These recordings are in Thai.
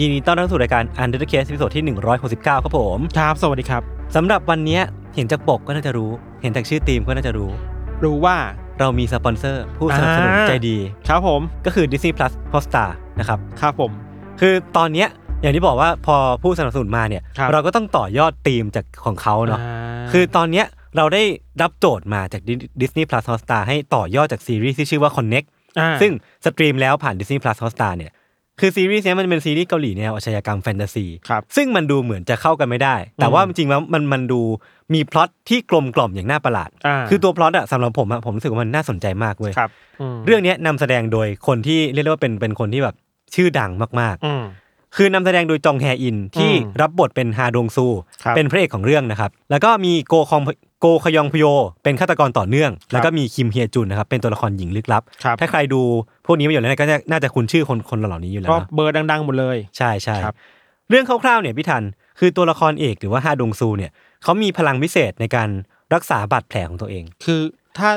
ยินดีต้อนรับสู่รายการ Untitled Case ตอนที่ 169 ครับผม ครับ สวัสดีครับ สำหรับวันเนี้ยเห็นจากปกก็น่าจะรู้ เห็นจากชื่อทีมก็น่าจะรู้ รู้ว่าเรามีสปอนเซอร์ ผู้สนับสนุนอ่าใจดี ครับผม ก็คือ Disney Plus Hotstar นะครับ ครับผม คือตอนเนี้ยอย่างที่บอกว่าพอผู้สนับสนุนมาเนี่ยครับเราก็ต้องต่อยอดธีมจากของเขาเนาะอ่าคือตอนเนี้ยเราได้รับโจทย์มาจาก Disney Plus Hotstar ให้ต่อยอดจากซีรีส์ที่ชื่อว่า Connect อ่าซึ่ง stream แล้วผ่าน Disney Plus Hotstar เนี่ย คือซีรีส์เนี้ยมันเป็นซีรีส์เกาหลีแนวอาชญากรรมแฟนตาซีครับซึ่งมันดูเหมือนจะเข้ากันไม่ได้ แต่ว่าจริงๆแล้วมันมันดูมีพล็อตที่กลมกล่อมอย่างน่าประหลาด อ่า คือตัวพล็อตอะสำหรับผมอะผมรู้สึกว่ามันน่าสนใจมากเว้ยครับมเรื่องเนี้ยนำแสดงโดยคนที่เรียกได้ว่าเป็นเป็นคนที่แบบชื่อดังมากอืม ๆ คือนำแสดงโดยจองแฮอินที่อืมรับบทเป็นฮาดงซู ครับ เป็นพระเอกของเรื่องนะครับแล้วก็มีโกคอง โกคยองพโยเป็นฆาตกรต่อเนื่อง แล้วก็มีคิมเฮียจุนนะครับเป็นตัวละครหญิงลึกลับครับถ้าใครดูพวกนี้มาอยู่แล้วเนี่ยก็จะน่าจะคุ้นชื่อคนคนเหล่านี้อยู่แล้วก็เนอะเบอร์ดังๆหมดเลย ใช่ใช่ครับเรื่องคร่าวๆเนี่ยพี่ทันคือตัวละครเอกหรือว่าฮาดงซูเนี่ยเขามีพลังพิเศษในการรักษาบาดแผลของตัวเอง คือถ้า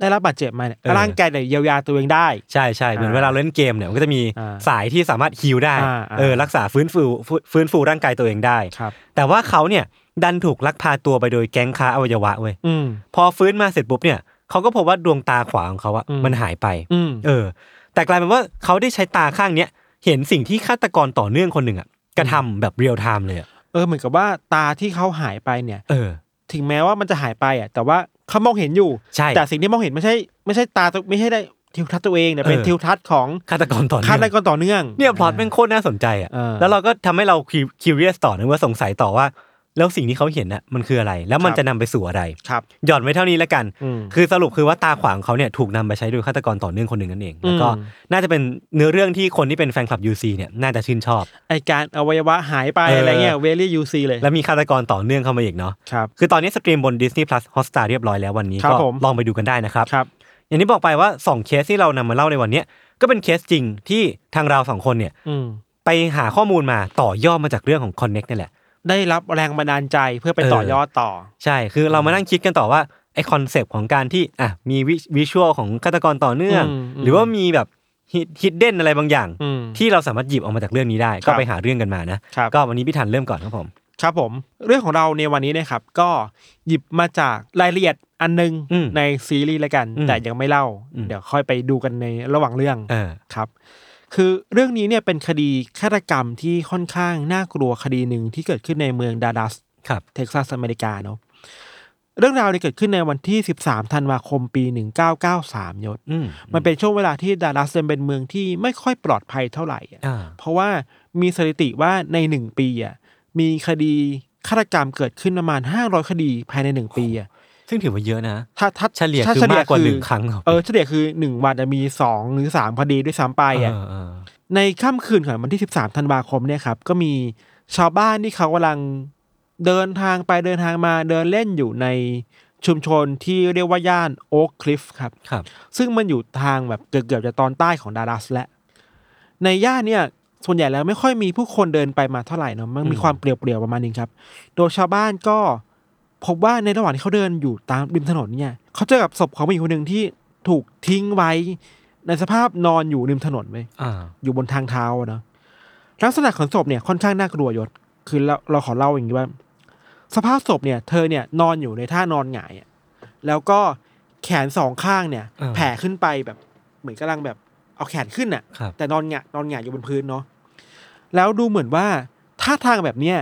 ได้รับบาดเจ็บมาเนี่ยเออร่างกายเนี่ยเยียวยาตัวเองได้ ใช่ใช่เหมือนอ่าเวลาเราเล่นเกมเนี่ยมันก็จะมีอ่าสายที่สามารถฮิลได้อ่าอ่าเออรักษาฟื้นฟูฟื้นฟื้นฟูร่างกายตัวเองได้ครับแต่ว่าเขาเนี่ย ดันถูกลักพาตัวไปโดยแก๊งค้าอวัยวะเว้ยอืม พอฟื้นมาเสร็จปุ๊บเนี่ยเขาก็พบว่าดวงตาขวาของเขาอะอืม มันหายไป อืม เออ แต่กลายเป็นว่าเขาได้ใช้ตาข้างเนี้ยเห็นสิ่งที่ฆาตกรต่อเนื่องคนหนึ่งอะกระทำแบบเรียลไทม์เลยอะเออเหมือนกับว่าตาที่เขาหายไปเนี่ย เออ ถึงแม้ว่ามันจะหายไปอะ แต่ว่าเขามองเห็นอยู่ ใช่แต่สิ่งที่มองเห็นไม่ใช่ ไม่ใช่ตาตัวไม่ใช่ได้ทิวทัศน์ตัวเองแต่เป็นเออ ทิวทัศน์ของฆาตกรต่อเนื่ฆาองตกรต่อเนื่อง เนี่ยพล็อตแม่งโคตรน่าสนใจอะเออ แล้วเราก็ทำให้เรา curious ต่อนะว่าสงสัยต่อว่า แล้วสิ่งที่เขาเห็นน่ะมันคืออะไร แล้วมันครับจะนำไปสู่อะไรครับหย่อนไว้เท่านี้แล้วกันอืมคือสรุปคือว่าตาขวาของเขาเนี่ยถูกนำไปใช้โดยฆาตกรต่อเนื่องคนหนึ่งนั่นเองแล้วก็อืมน่าจะเป็นเนื้อเรื่องที่คนที่เป็นแฟนคลับ UC เนี่ยน่าจะชื่นชอบไอการอวัยวะหายไปเออออะไรเงี้ยเวลี่ยูซีเลยและมีฆาตกรต่อเนื่องเข้ามาอีกเนาะครับคือตอนนี้ stream บน Disney Plus Hotstar เรียบร้อยแล้ววันนี้ครับก็ผมลองไปดูกันได้นะครับครับอย่างที่บอกไปว่า2เคสที่เรานำมาเล่าในวันเนี้ยก็เป็นเคสจริงที่ทางเราสองคนเนี่ยอืมไปหาข้อมูลมาต่อยอดมาจากเรื่องของ Connect นี่แหละ ได้รับแรงบันดาลใจเพื่อไปเออต่อยอดต่อ ใช่คือเรามานั่งคิดกันต่อว่าไอ concept ของการที่อะมี visual ของฆาตกรต่อเนื่องอืมอืมหรือว่ามีแบบ hidden อะไรบางอย่างอืมที่เราสามารถหยิบออกมาจากเรื่องนี้ได้ครัก็ไปหาเรื่องกันมานะครับก็วันนี้พี่ธัญเริ่มก่อนครับผมครับผม เรื่องของเราในวันนี้นะครับ ก็หยิบมาจากรายละเอียดอันหนึงอืมในซีรีส์แล้วกันอืมแต่ยังไม่เล่าอืมเดี๋ยวค่อยไปดูกันในระหว่างเรื่องเออครับ คือเรื่องนี้เนี่ยเป็นคดีฆาตกรรมที่ค่อนข้างน่ากลัวคดีหนึ่งที่เกิดขึ้นในเมืองดัลลัสครับเท็กซัสอเมริกาเนาะเรื่องราวเนี่ยเกิดขึ้นในวันที่ 13 ธันวาคมปี 1993 ยศอืมมันเป็นช่วงเวลาที่ดัลลัสเป็นเมืองที่ไม่ค่อยปลอดภัยเท่าไหร่อะอ่าเพราะว่ามีสถิติว่าในหนึ่งปีอะมีคดีฆาตกรรมเกิดขึ้นประมาณ 500 คดีภายในหนึ่งปีอะ ซึ่งถือว่าเยอะนะ ถ้าถ้าเฉลี่ยถ้คือมากกว่าหนึ่งครั้งเออเฉลี่ยคือหนึ่งวันจะมีสองหรือสามคดีด้วยซ้ำไปอะเออเออในค่ำคืนของวันที่13ธันวาคมเนี่ยครับ ก็มีชาวบ้านที่เขากำลังเดินทางไปเดินทางมาเดินเล่นอยู่ในชุมชนที่เรียกว่าย่านโอ๊คคลิฟครับครับ ซึ่งมันอยู่ทางแบบเกือบๆจะตอนใต้ของดัลลัสและในย่านเนี่ยส่วนใหญ่แล้วไม่ค่อยมีผู้คนเดินไปมาเท่าไหร่เนาะมันมีอืมความเปลี่ยวๆประมาณนึงครับ โดยชาวบ้านก็ พบว่าในระหว่างที่เขาเดินอยู่ตามริมถนนเนี่ยเขาเจอกับศพของผู้หญิงคนหนึ่งที่ถูกทิ้งไว้ในสภาพนอนอยู่ริมถนนไว้ยอ่าอยู่บนทางเท้าอะเนาะลักษณะของศพเนี่ยค่อนข้างน่ากลัวยศคือเราเราขอเล่าอย่างนี้ว่า สภาพศพเนี่ย เธอเนี่ยนอนอยู่ในท่านอนหงายอะแล้วก็แขนสองข้างเนี่ยอ่าแผ่ขึ้นไปแบบเหมือนกำลังแบบเอาแขนขึ้นอะครับแต่นอนหงายนอนหงายอยู่บนพื้นเนาะแล้วดูเหมือนว่าท่าทางแบบเนี้ย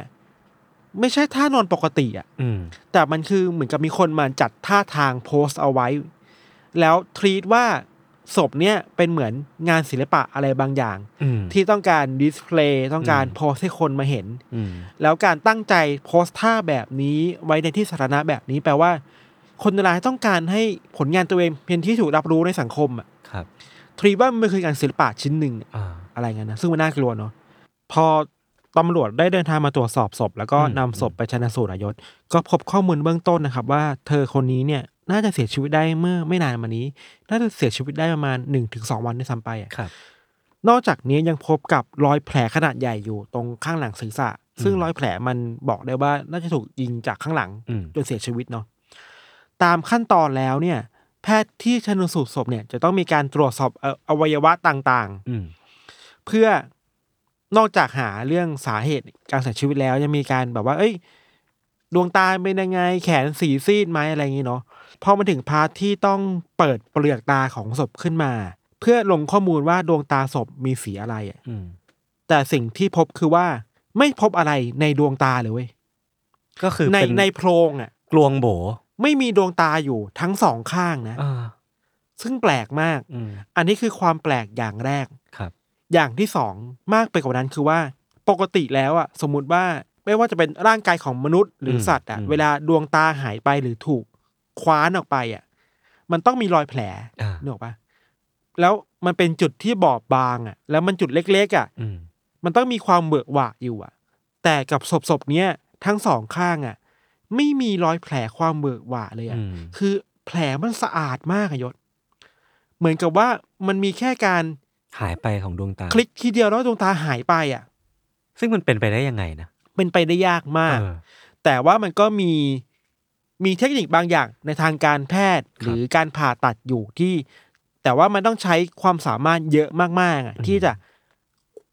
ไม่ใช่ท่านอนปกติอะอืมแต่มันคือเหมือนกับมีคนมาจัดท่าทางโพสต์เอาไว้ แล้วทรีตว่าศพเนี่ยเป็นเหมือนงานศิลปะอะไรบางอย่างอืมที่ต้องการดิสเพลย์ต้องการอืมโพสต์ให้คนมาเห็นอืมแล้วการตั้งใจโพสต์ท่าแบบนี้ไว้ในที่สาธารณะแบบนี้แปลว่า คนร้ายต้องการให้ผลงานตัวเองเป็นที่ถูกรับรู้ในสังคมอะครับ ทรีตว่ามันคืองานศิลปะชิ้นหนึ่งอะอ่าอะไรเงี้ยนะซึ่งมันน่ากลัวเนาะพอ ตำรวจได้เดินทางมาตรวจสอบศพ แล้วก็อืมนำศพไปชันสูตรอะยศ ก็พบข้อมูลเบื้องต้นนะครับ ว่าเธอคนนี้เนี่ยน่าจะเสียชีวิตได้เมื่อไม่นานมานี้ น่าจะเสียชีวิตได้ประมาณหนึ่งถึงสองวันด้วยซ้ำไปอะครับ นอกจากนี้ยังพบกับรอยแผลขนาดใหญ่อยู่ตรงข้างหลังศีรษะ ซึ่งรอยแผลมันบอกได้ว่าน่าจะถูกยิงจากข้างหลังอืมจนเสียชีวิตเนาะ ตามขั้นตอนแล้วเนี่ย แพทย์ที่ชันสูตรศพเนี่ย จะต้องมีการตรวจสอบเอ่ออวัยวะต่างๆอืมเพื่อ นอกจากหาเรื่องสาเหตุการเสียชีวิตแล้วยังมีการแบบว่า เอ้ย ดวงตาเป็นยังไง แขนสีซีดไหมอะไรอย่างงี้เนาะพอมาถึงพาร์ทที่ต้องเปิดเปลือกตาของศพขึ้นมา เพื่อลงข้อมูลว่าดวงตาศพมีสีอะไรอะอืมแต่สิ่งที่พบคือว่าไม่พบอะไรในดวงตาเลยเว้ยก็คือในเป็นในโพรงอะ กลวงโบ ไม่มีดวงตาอยู่ทั้งสองข้างนะอ่าซึ่งแปลกมากอืมอันนี้คือความแปลกอย่างแรกครับ อย่างที่สองมากไปกว่านั้นคือว่าปกติแล้วอะสมมุติว่าไม่ว่าจะเป็นร่างกายของมนุษย์หรืออมสัตว์อะอืมเวลาดวงตาหายไปหรือถูกคว้านออกไปอะมันต้องมีรอยแผลอ่านึกออกปะแล้วมันเป็นจุดที่บอบบางอะแล้วมันจุดเล็กๆอะอืมมันต้องมีความเบิกหวะอยู่อะแต่กับศพศพๆเนี้ยทั้งสองข้างอะไม่มีรอยแผลความเบิกหวะเลยอะอืมคือแผลมันสะอาดมากอะยศ เหมือนกับว่ามันมีแค่การ หายไปของดวงตา คลิกทีเดียวแล้วดวงตาหายไปอะ ซึ่งมันเป็นไปได้ยังไงนะ เป็นไปได้ยากมาก เออ แต่ว่ามันก็มีมีเทคนิคบางอย่างในทางการแพทย์ครับหรือการผ่าตัดอยู่ที่ แต่ว่ามันต้องใช้ความสามารถเยอะมากๆอะที่จะ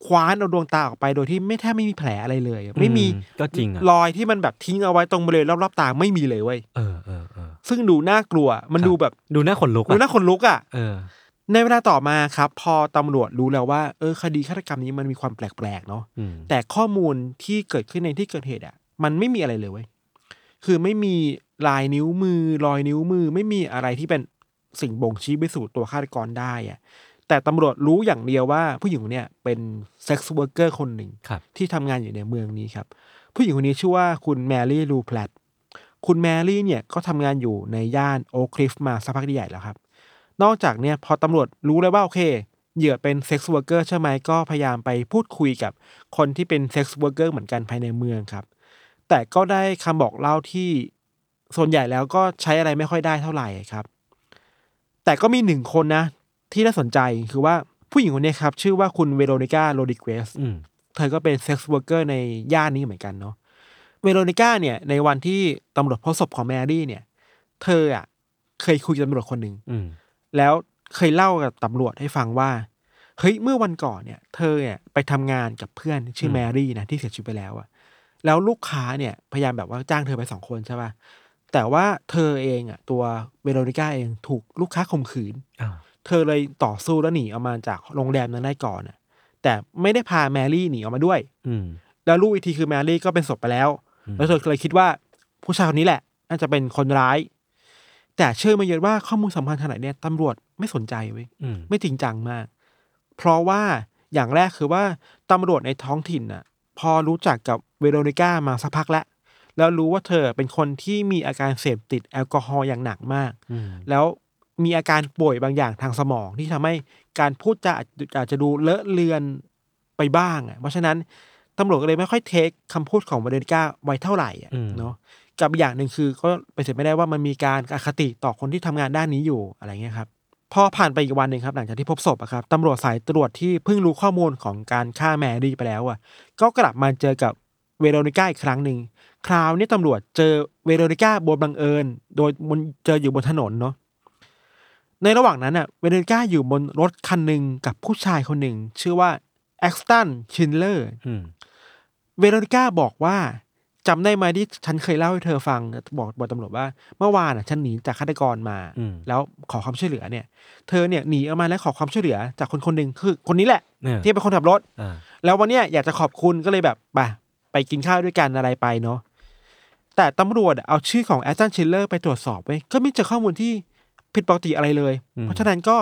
คว้านเอาดวงตาออกไปโดยที่ไม่แทบไม่มีแผลอะไรเลยอะไม่มีอืก็จริงอะรอยที่มันแบบทิ้งเอาไว้ตรงบริเวณรอบๆตาไม่มีเลยเว้ยเออเออเออซึ่งดูน่ากลัว มันครับดูแบบดูน่าขนลุกดูอะน่าขนลุกอะ เออ ในเวลาต่อมาครับ พอตำรวจรู้แล้วว่าเออคดีฆาตกรรมนี้มันมีความแปลกๆเนาะอืม แต่ข้อมูลที่เกิดขึ้นในที่เกิดเหตุอะ มันไม่มีอะไรเลยเว้ยคือไม่มีลายนิ้วมือ รอยนิ้วมือ ไม่มีอะไรที่เป็นสิ่งบ่งชี้ไปสู่ตัวฆาตกรได้อะแต่ตำรวจรู้อย่างเดียวว่า ผู้หญิงคนเนี้ยเป็น sex worker คนหนึ่ง ครับ ที่ทำงานอยู่ในเมืองนี้ครับ ผู้หญิงคนนี้ชื่อว่าคุณแมรี่ลูแพลตคุณแมรี่เนี่ยก็ทำงานอยู่ในย่านโอคลิฟมาสักพักใหญ่แล้วครับ นอกจากเนี่ยพอตำรวจรู้เลยว่าโอเค เหยื่อเป็น sex worker ใช่ไหมก็พยายามไปพูดคุยกับคนที่เป็น sex worker เหมือนกันภายในเมืองครับ แต่ก็ได้คำบอกเล่าที่ส่วนใหญ่แล้วก็ใช้อะไรไม่ค่อยได้เท่าไหร่ครับ แต่ก็มีหนึ่งคนนะ ที่น่าสนใจคือว่าผู้หญิงคนนี้ครับ ชื่อว่าคุณเวโรนิก้าโรดริเกซเธอก็เป็นเซ็กซ์ว r ร์เกอร์ในย่านนี้เหมือนกันเนาะเวโรนิก้าเนี่ยในวันที่ตำรวจพบศพของแมรี่เนี่ย เธออะ เคยคุยกับตำรวจคนหนึ่ง แล้วเคยเล่ากับตำรวจให้ฟังว่าเฮ้ยเมื่อวันก่อนเนี่ย เธอเนี่ยไปทำงานกับเพื่อนชื่อแมรี่นะที่เสียชีวิตไปแล้วอะแล้วลูกค้าเนี่ยพยายามแบบว่าจ้างเธอไปสองคนใช่ป่ะแต่ว่าเธอเองอะตัวเวโรนิก้าเองถูกลูกค้าข่มขืนอ้าวเธอเลยต่อสู้แล้วหนีออกมาจากโรงแรมนั้นได้ก่อนน่ะ แต่ไม่ได้พาแมรี่หนีออกมาด้วย อืมแล้วรู้อีกทีคือแมรี่ก็เป็นศพไปแล้วอืมแล้วเธอเลยคิดว่าผู้ชายคนนี้แหละน่าจะเป็นคนร้าย แต่เชื่อมาเยอะว่าข้อมูลสำคัญขนาดเนี้ยตำรวจไม่สนใจเว้ยอืมไม่จริงจังมาก เพราะว่าอย่างแรกคือว่าตำรวจในท้องถิ่นน่ะ พอรู้จักกับเวโรนิก้ามาสักพักแล้ว แล้วรู้ว่าเธอเป็นคนที่มีอาการเสพติดแอลกอฮอล์อย่างหนักมาก อืมแล้วมีอาการป่วยบางอย่างทางสมองที่ทำให้การพูดจาอาจอาจจะดูเลอะเลือนไปบ้างอะเพราะฉะนั้นตำรวจก็เลยไม่ค่อยเทคคำพูดของเวเดนก้าไว้เท่าไหร่อะเนาะ กับอีกอย่างหนึ่งคือก็ไปนเสร็จไม่ได้ว่ามันมีการอคติต่อคนที่ทำงานด้านนี้อยู่อะไรเงี้ยครับพอผ่านไปอีกวันหนึ่งครับ หลังจากที่พบศพอะครับตำรวจสายตรวจที่เพิ่งรู้ข้อมูลของการฆ่าแมรี่ไปแล้วอะก็กลับมาเจอกับเวโรนิก้าอีกครั้งหนึ่งคราวนี้ตำรวจเจอเวโรนิก้าแบบบังเอิญ โดยมันเจออยู่บนถนนเนาะในระหว่างนั้นอะเวโรนิก้าอยู่บนรถคันหนึ่งกับผู้ชายคนหนึ่ง ชื่อว่าแอ็กสตันชินเลอร์อืมเวโรนิก้าบอกว่า จำได้ไหมที่ฉันเคยเล่าให้เธอฟังบอกบอกตำรวจว่า เมื่อวานอะฉันหนีจากฆาตกรมาอืมแล้วขอความช่วยเหลือเนี่ย เธอเนี่ยหนีออกมาแล้วขอความช่วยเหลือ จากคนคนหนึ่งคือคนนี้แหละเนี่ยที่เป็นคนขับรถอ่าแล้ววันเนี้ยอยากจะขอบคุณก็เลยแบบไปไปกินข้าวด้วยกันอะไรไปเนาะแต่ตำรวจเอาชื่อของแอสตันชิลเลอร์ไปตรวจสอบไว้ยก็ไม่เจอข้อมูลที่ผิดปกติอะไรเลยอืมเพราะฉะนั้นก็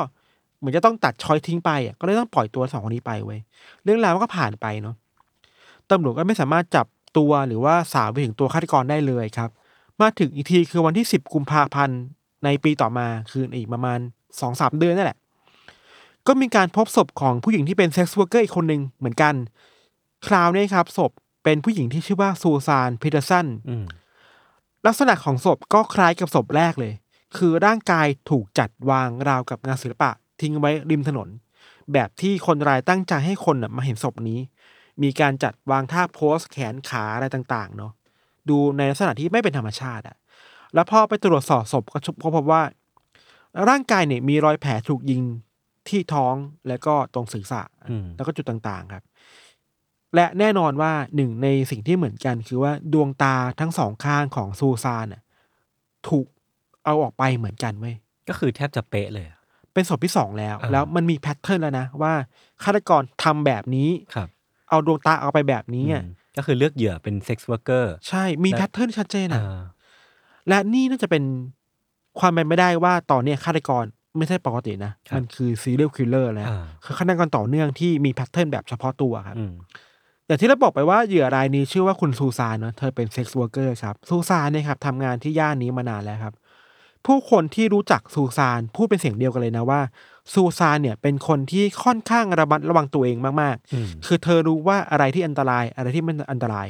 เหมือนจะต้องตัดชอยทิ้งไปอะก็เลยต้องปล่อยตัวสองคนนี้ไปเว้ยเรื่องราวก็ผ่านไปเนาะตำรวจก็ไม่สามารถจับ ตัวหรือว่าสาวไปถึงตัวฆาตกรได้เลยครับ มาถึงอีกทีคือวันที่สิบกุมภาพันธ์ในปีต่อมาคืออีกประมาณสองสามเดือนนั่นแหละ ก็มีการพบศพของผู้หญิงที่เป็น sex worker อีกคนหนึ่งเหมือนกัน คราวนี้ครับศพเป็นผู้หญิงที่ชื่อว่าซูซานพีเตอร์สันอืมลักษณะของศพก็คล้ายกับศพแรกเลย คือร่างกายถูกจัดวางราวกับงานศิลปะ ทิ้งไว้ริมถนน แบบที่คนร้ายตั้งใจให้คนน่ะมาเห็นศพนี้ มีการจัดวางท่าโพสแขนขาอะไรต่างๆเนาะดูในลักษณะที่ไม่เป็นธรรมชาติอะแล้วพอไปตรวจสอบศพก็พบว่า ร่างกายเนี่ยมีรอยแผลถูกยิงที่ท้องแล้วก็ตรงศีรษะอืมแล้วก็จุดต่างๆครับ และแน่นอนว่าหนึ่งในสิ่งที่เหมือนกัน คือว่าดวงตาทั้งสองข้างของซูซานน่ะถูกเอาออกไปเหมือนกันเว้ยก็คือแทบจะเป๊ะเลยอะเป็นศพที่สองแล้วอ่าแล้วมันมี pattern แล้วนะว่าฆาตกรทำแบบนี้ครับ เอาดวงตาเอาไปแบบนี้อะอืมก็คือเลือกเหยื่อเป็น sex worker ใช่มีและ patternทิร์นชัดเจนอะและนี่น่าจะเป็นความเป็นไปได้ว่าตอนเนี้ยฆาตกรไม่ใช่ปกตินะครับมันคือ serial killer แล้วอ่าคือฆาตกรต่อเนื่องที่มี pattern แบบเฉพาะตัวครับอืมอย่างที่เราบอกไปว่าเหยื่อรายนี้ชื่อว่าคุณซูซานเนาะเธอเป็น sex worker ครับซูซานเนี่ยครับทำงานที่ย่านนี้มานานแล้วครับ ผู้คนที่รู้จักซูซานพูดเป็นเสียงเดียวกันเลยนะว่า ซูซานเนี่ยเป็นคนที่ค่อนข้างระมัดระวังตัวเองมากอืมๆคือเธอรู้ว่าอะไรที่อันตรายอะไรที่ไม่อันตราย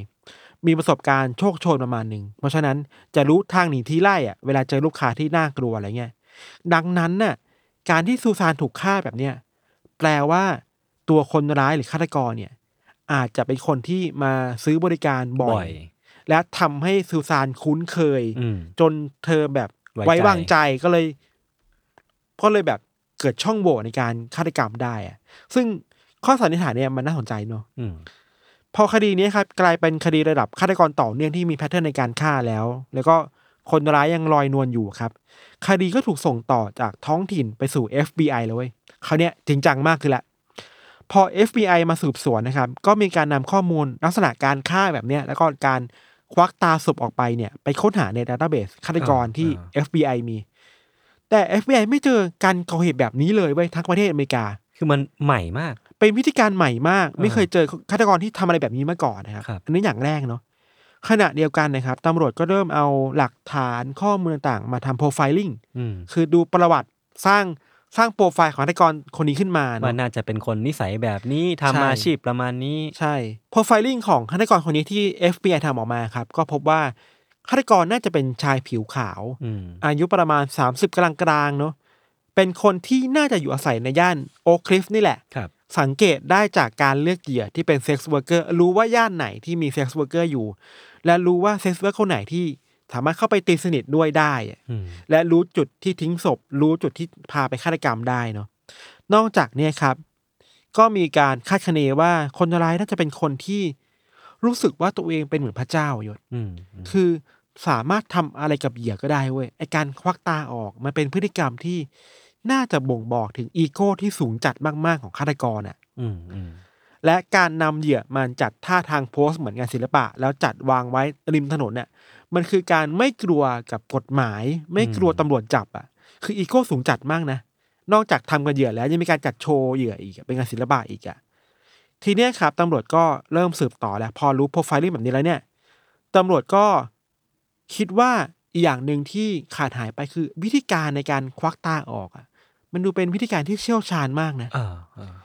มีประสบการณ์โชคโชนประมาณหนึ่ง เพราะฉะนั้นจะรู้ทางหนีทีไล่อะเวลาเจอลูกค้าที่น่ากลัวอะไรเงี้ย ดังนั้นน่ะการที่ซูซานถูกฆ่าแบบเนี้ยแปลว่าตัวคนร้ายหรือฆาตกรเนี่ย อาจจะเป็นคนที่มาซื้อบริการบ่บ่ออยยและทำให้ซูซานคุ้นเคยอืมจนเธอแบบไว้ไว้ใจวางใจก็เลย ก็เลยแบบ เกิดช่องโหว่ในการฆาตกรรมได้อะซึ่งข้อสันนิษฐานเนี่ยมันน่าสนใจเนอะอืมพอคดีนี้ครับกลายเป็นคดีระดับฆาตกรต่อเนื่องที่มีแพทเทิร์นในการฆ่าแล้ว แล้วก็คนร้ายยังลอยนวลอยู่ครับ คดีก็ถูกส่งต่อจากท้องถิ่นไปสู่ FBI เลยเว้ยเขาวเนี้ยจริงจังมากคือละ พอ FBI มาสืบสวนนะครับ ก็มีการนำข้อมูลลักษณะการฆ่าแบบเนี้ยแล้วก็การควักตาศพออกไปเนี่ย ไปค้นหาในดัตเตอร์เบสฆาตกรที่ FBI มี แต่ FBI ไม่เจอการก่อเหตุแบบนี้เลยเว้ยทั้งประเทศอเมริกา คือมันใหม่มาก เป็นวิธีการใหม่มาก ไม่อ่าเคยเจอฆาตกรที่ทำอะไรแบบนี้มาก่อนนะครับ ครับ อันนี้อย่างแรกเนาะขณะเดียวกันนะครับตำรวจก็เริ่มเอาหลักฐานข้อมูลต่างๆ มาทำโปรไฟลิ่งอืมคือดูประวัติสร้างสร้างโปรไฟล์ของฆาตกรคนนี้ขึ้นมาว่าเนาะน่าจะเป็นคนนิสัยแบบนี้ใช่ทำอาชีพประมาณนี้ ใช่ profiling ของฆาตกรคนนี้ที่ FBI ทำออกมาครับ ก็พบว่า ฆาตกรน่าจะเป็นชายผิวขาวอืมอายุประมาณ 30กลางกลางๆเนาะเป็นคนที่น่าจะอยู่อาศัยในย่านโอคลิฟนี่แหละครับสังเกตได้จากการเลือกเหยื่อที่เป็นเซ็กซ์ r ว r ร์เกอร์รู้ว่าย่านไหนที่มีเซ็กซ์ r ว r ร์เกอร์อยู่ และรู้ว่าเซ็กซ์ r ว r ร์คนไหนที่สามารถเข้าไปตีสนิทด้วยได้อะอืมและรู้จุดที่ทิ้งศพ รู้จุดที่พาไปฆาตกรรมได้เนาะนอกจากเนี่ยครับ ก็มีการคาดคะเนว่าคนร้ายน่าจะเป็นคนที่รู้สึกว่าตัวเองเป็นเหมือนพระเจ้ายศอืมอืมคือ สามารถทำอะไรกับเหยื่อก็ได้เว้ยไอการควักตาออกมันเป็นพฤติกรรมที่น่าจะบ่งบอกถึงอีโก้ที่สูงจัดมากๆของฆาตกรอะ อืมอืมและการนำเหยื่อมันจัดท่าทางโพสเหมือนงานศิลปะ แล้วจัดวางไว้ริมถนนเนี่ยมันคือการไม่กลัวกับกฎหมาย ไม่กลัวตำรวจจับอะ คืออีโก้สูงจัดมากนะนอกจากทำกับเหยื่อแล้วยังมีการจัดโชว์เหยื่ออีกอะเป็นงานศิลปะอีกอะทีเนี้ยครับตำรวจก็เริ่มสืบต่อแล้ว พอรู้โปรไฟลิ่งแบบนี้แล้วเนี่ยตำรวจก็ คิดว่าอีกอย่างหนึ่งที่ขาดหายไปคือ วิธีการในการควักตาออกอะมันดูเป็นวิธีการที่เชี่ยวชาญมากนะอ่าอ่า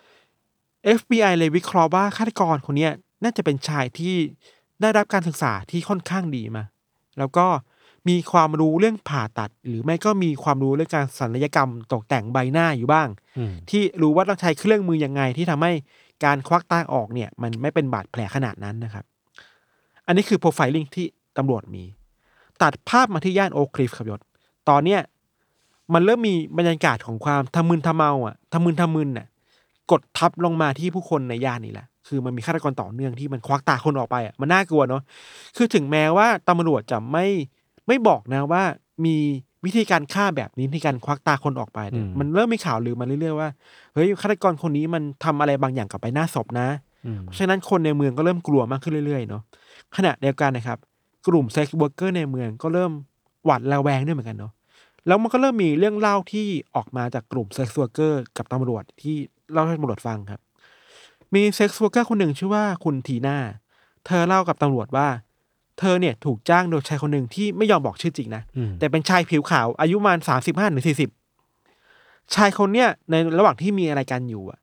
FBI เลยวิเคราะห์ว่าฆาตกรคนเนี้ยน่าจะเป็นชายที่ได้รับการศึกษาที่ค่อนข้างดีมา แล้วก็มีความรู้เรื่องผ่าตัด หรือไม่ก็มีความรู้เรื่องการศัลยกรรมตกแต่งใบหน้าอยู่บ้างอืมที่รู้ว่าต้องใช้เครื่องมือยังไงที่ทำให้การควักตาออกเนี่ย มันไม่เป็นบาดแผลขนาดนั้นนะครับ อันนี้คือโปรไฟลิ่งที่ตำรวจมี ตัดภาพมาที่ย่านโอคลิฟครับยศตอนเนี้ยมันเริ่มมีบรรยากาศของความทำมึนทำเมาอะทำมึนทำมึนน่ะกดทับลงมาที่ผู้คนในย่านนี่แหละ คือมันมีฆาตกรต่อเนื่องที่มันควักตาคนออกไปอะมันน่ากลัวเนาะคือถึงแม้ว่าตำรวจจะไม่ไม่บอกนะว่ามีวิธีการฆ่าแบบนี้ที่การควักตาคนออกไปเนี่ยมันเริ่มมีข่าวลือมาเรื่อยๆว่าเฮ้ยฆาตกรคนนี้มันทำอะไรบางอย่างกับใบหน้าศพนะอืมเพราะฉะนั้นคนในเมืองก็เริ่มกลัวมากขึ้นเรื่อยๆเนาะขณะเดียวกันนะครับ กลุ่ม sex worker ในเมืองก็เริ่มหวาดระแวงด้วยเหมือนกันเนาะแล้วมันก็เริ่มมีเรื่องเล่าที่ออกมาจากกลุ่ม sex worker กับตำรวจที่เล่าให้ตำรวจฟังครับ มี sex worker คนหนึ่งชื่อว่าคุณทีน่าเธอเล่ากับตำรวจว่า เธอเนี่ยถูกจ้างโดยชายคนหนึ่งที่ไม่ยอมบอกชื่อจริงนะอืมแต่เป็นชายผิวขาวอายุประมาณสามสิบห้าถึงสี่สิบชายคนเนี้ยในระหว่างที่มีอะไรกันอยู่อะ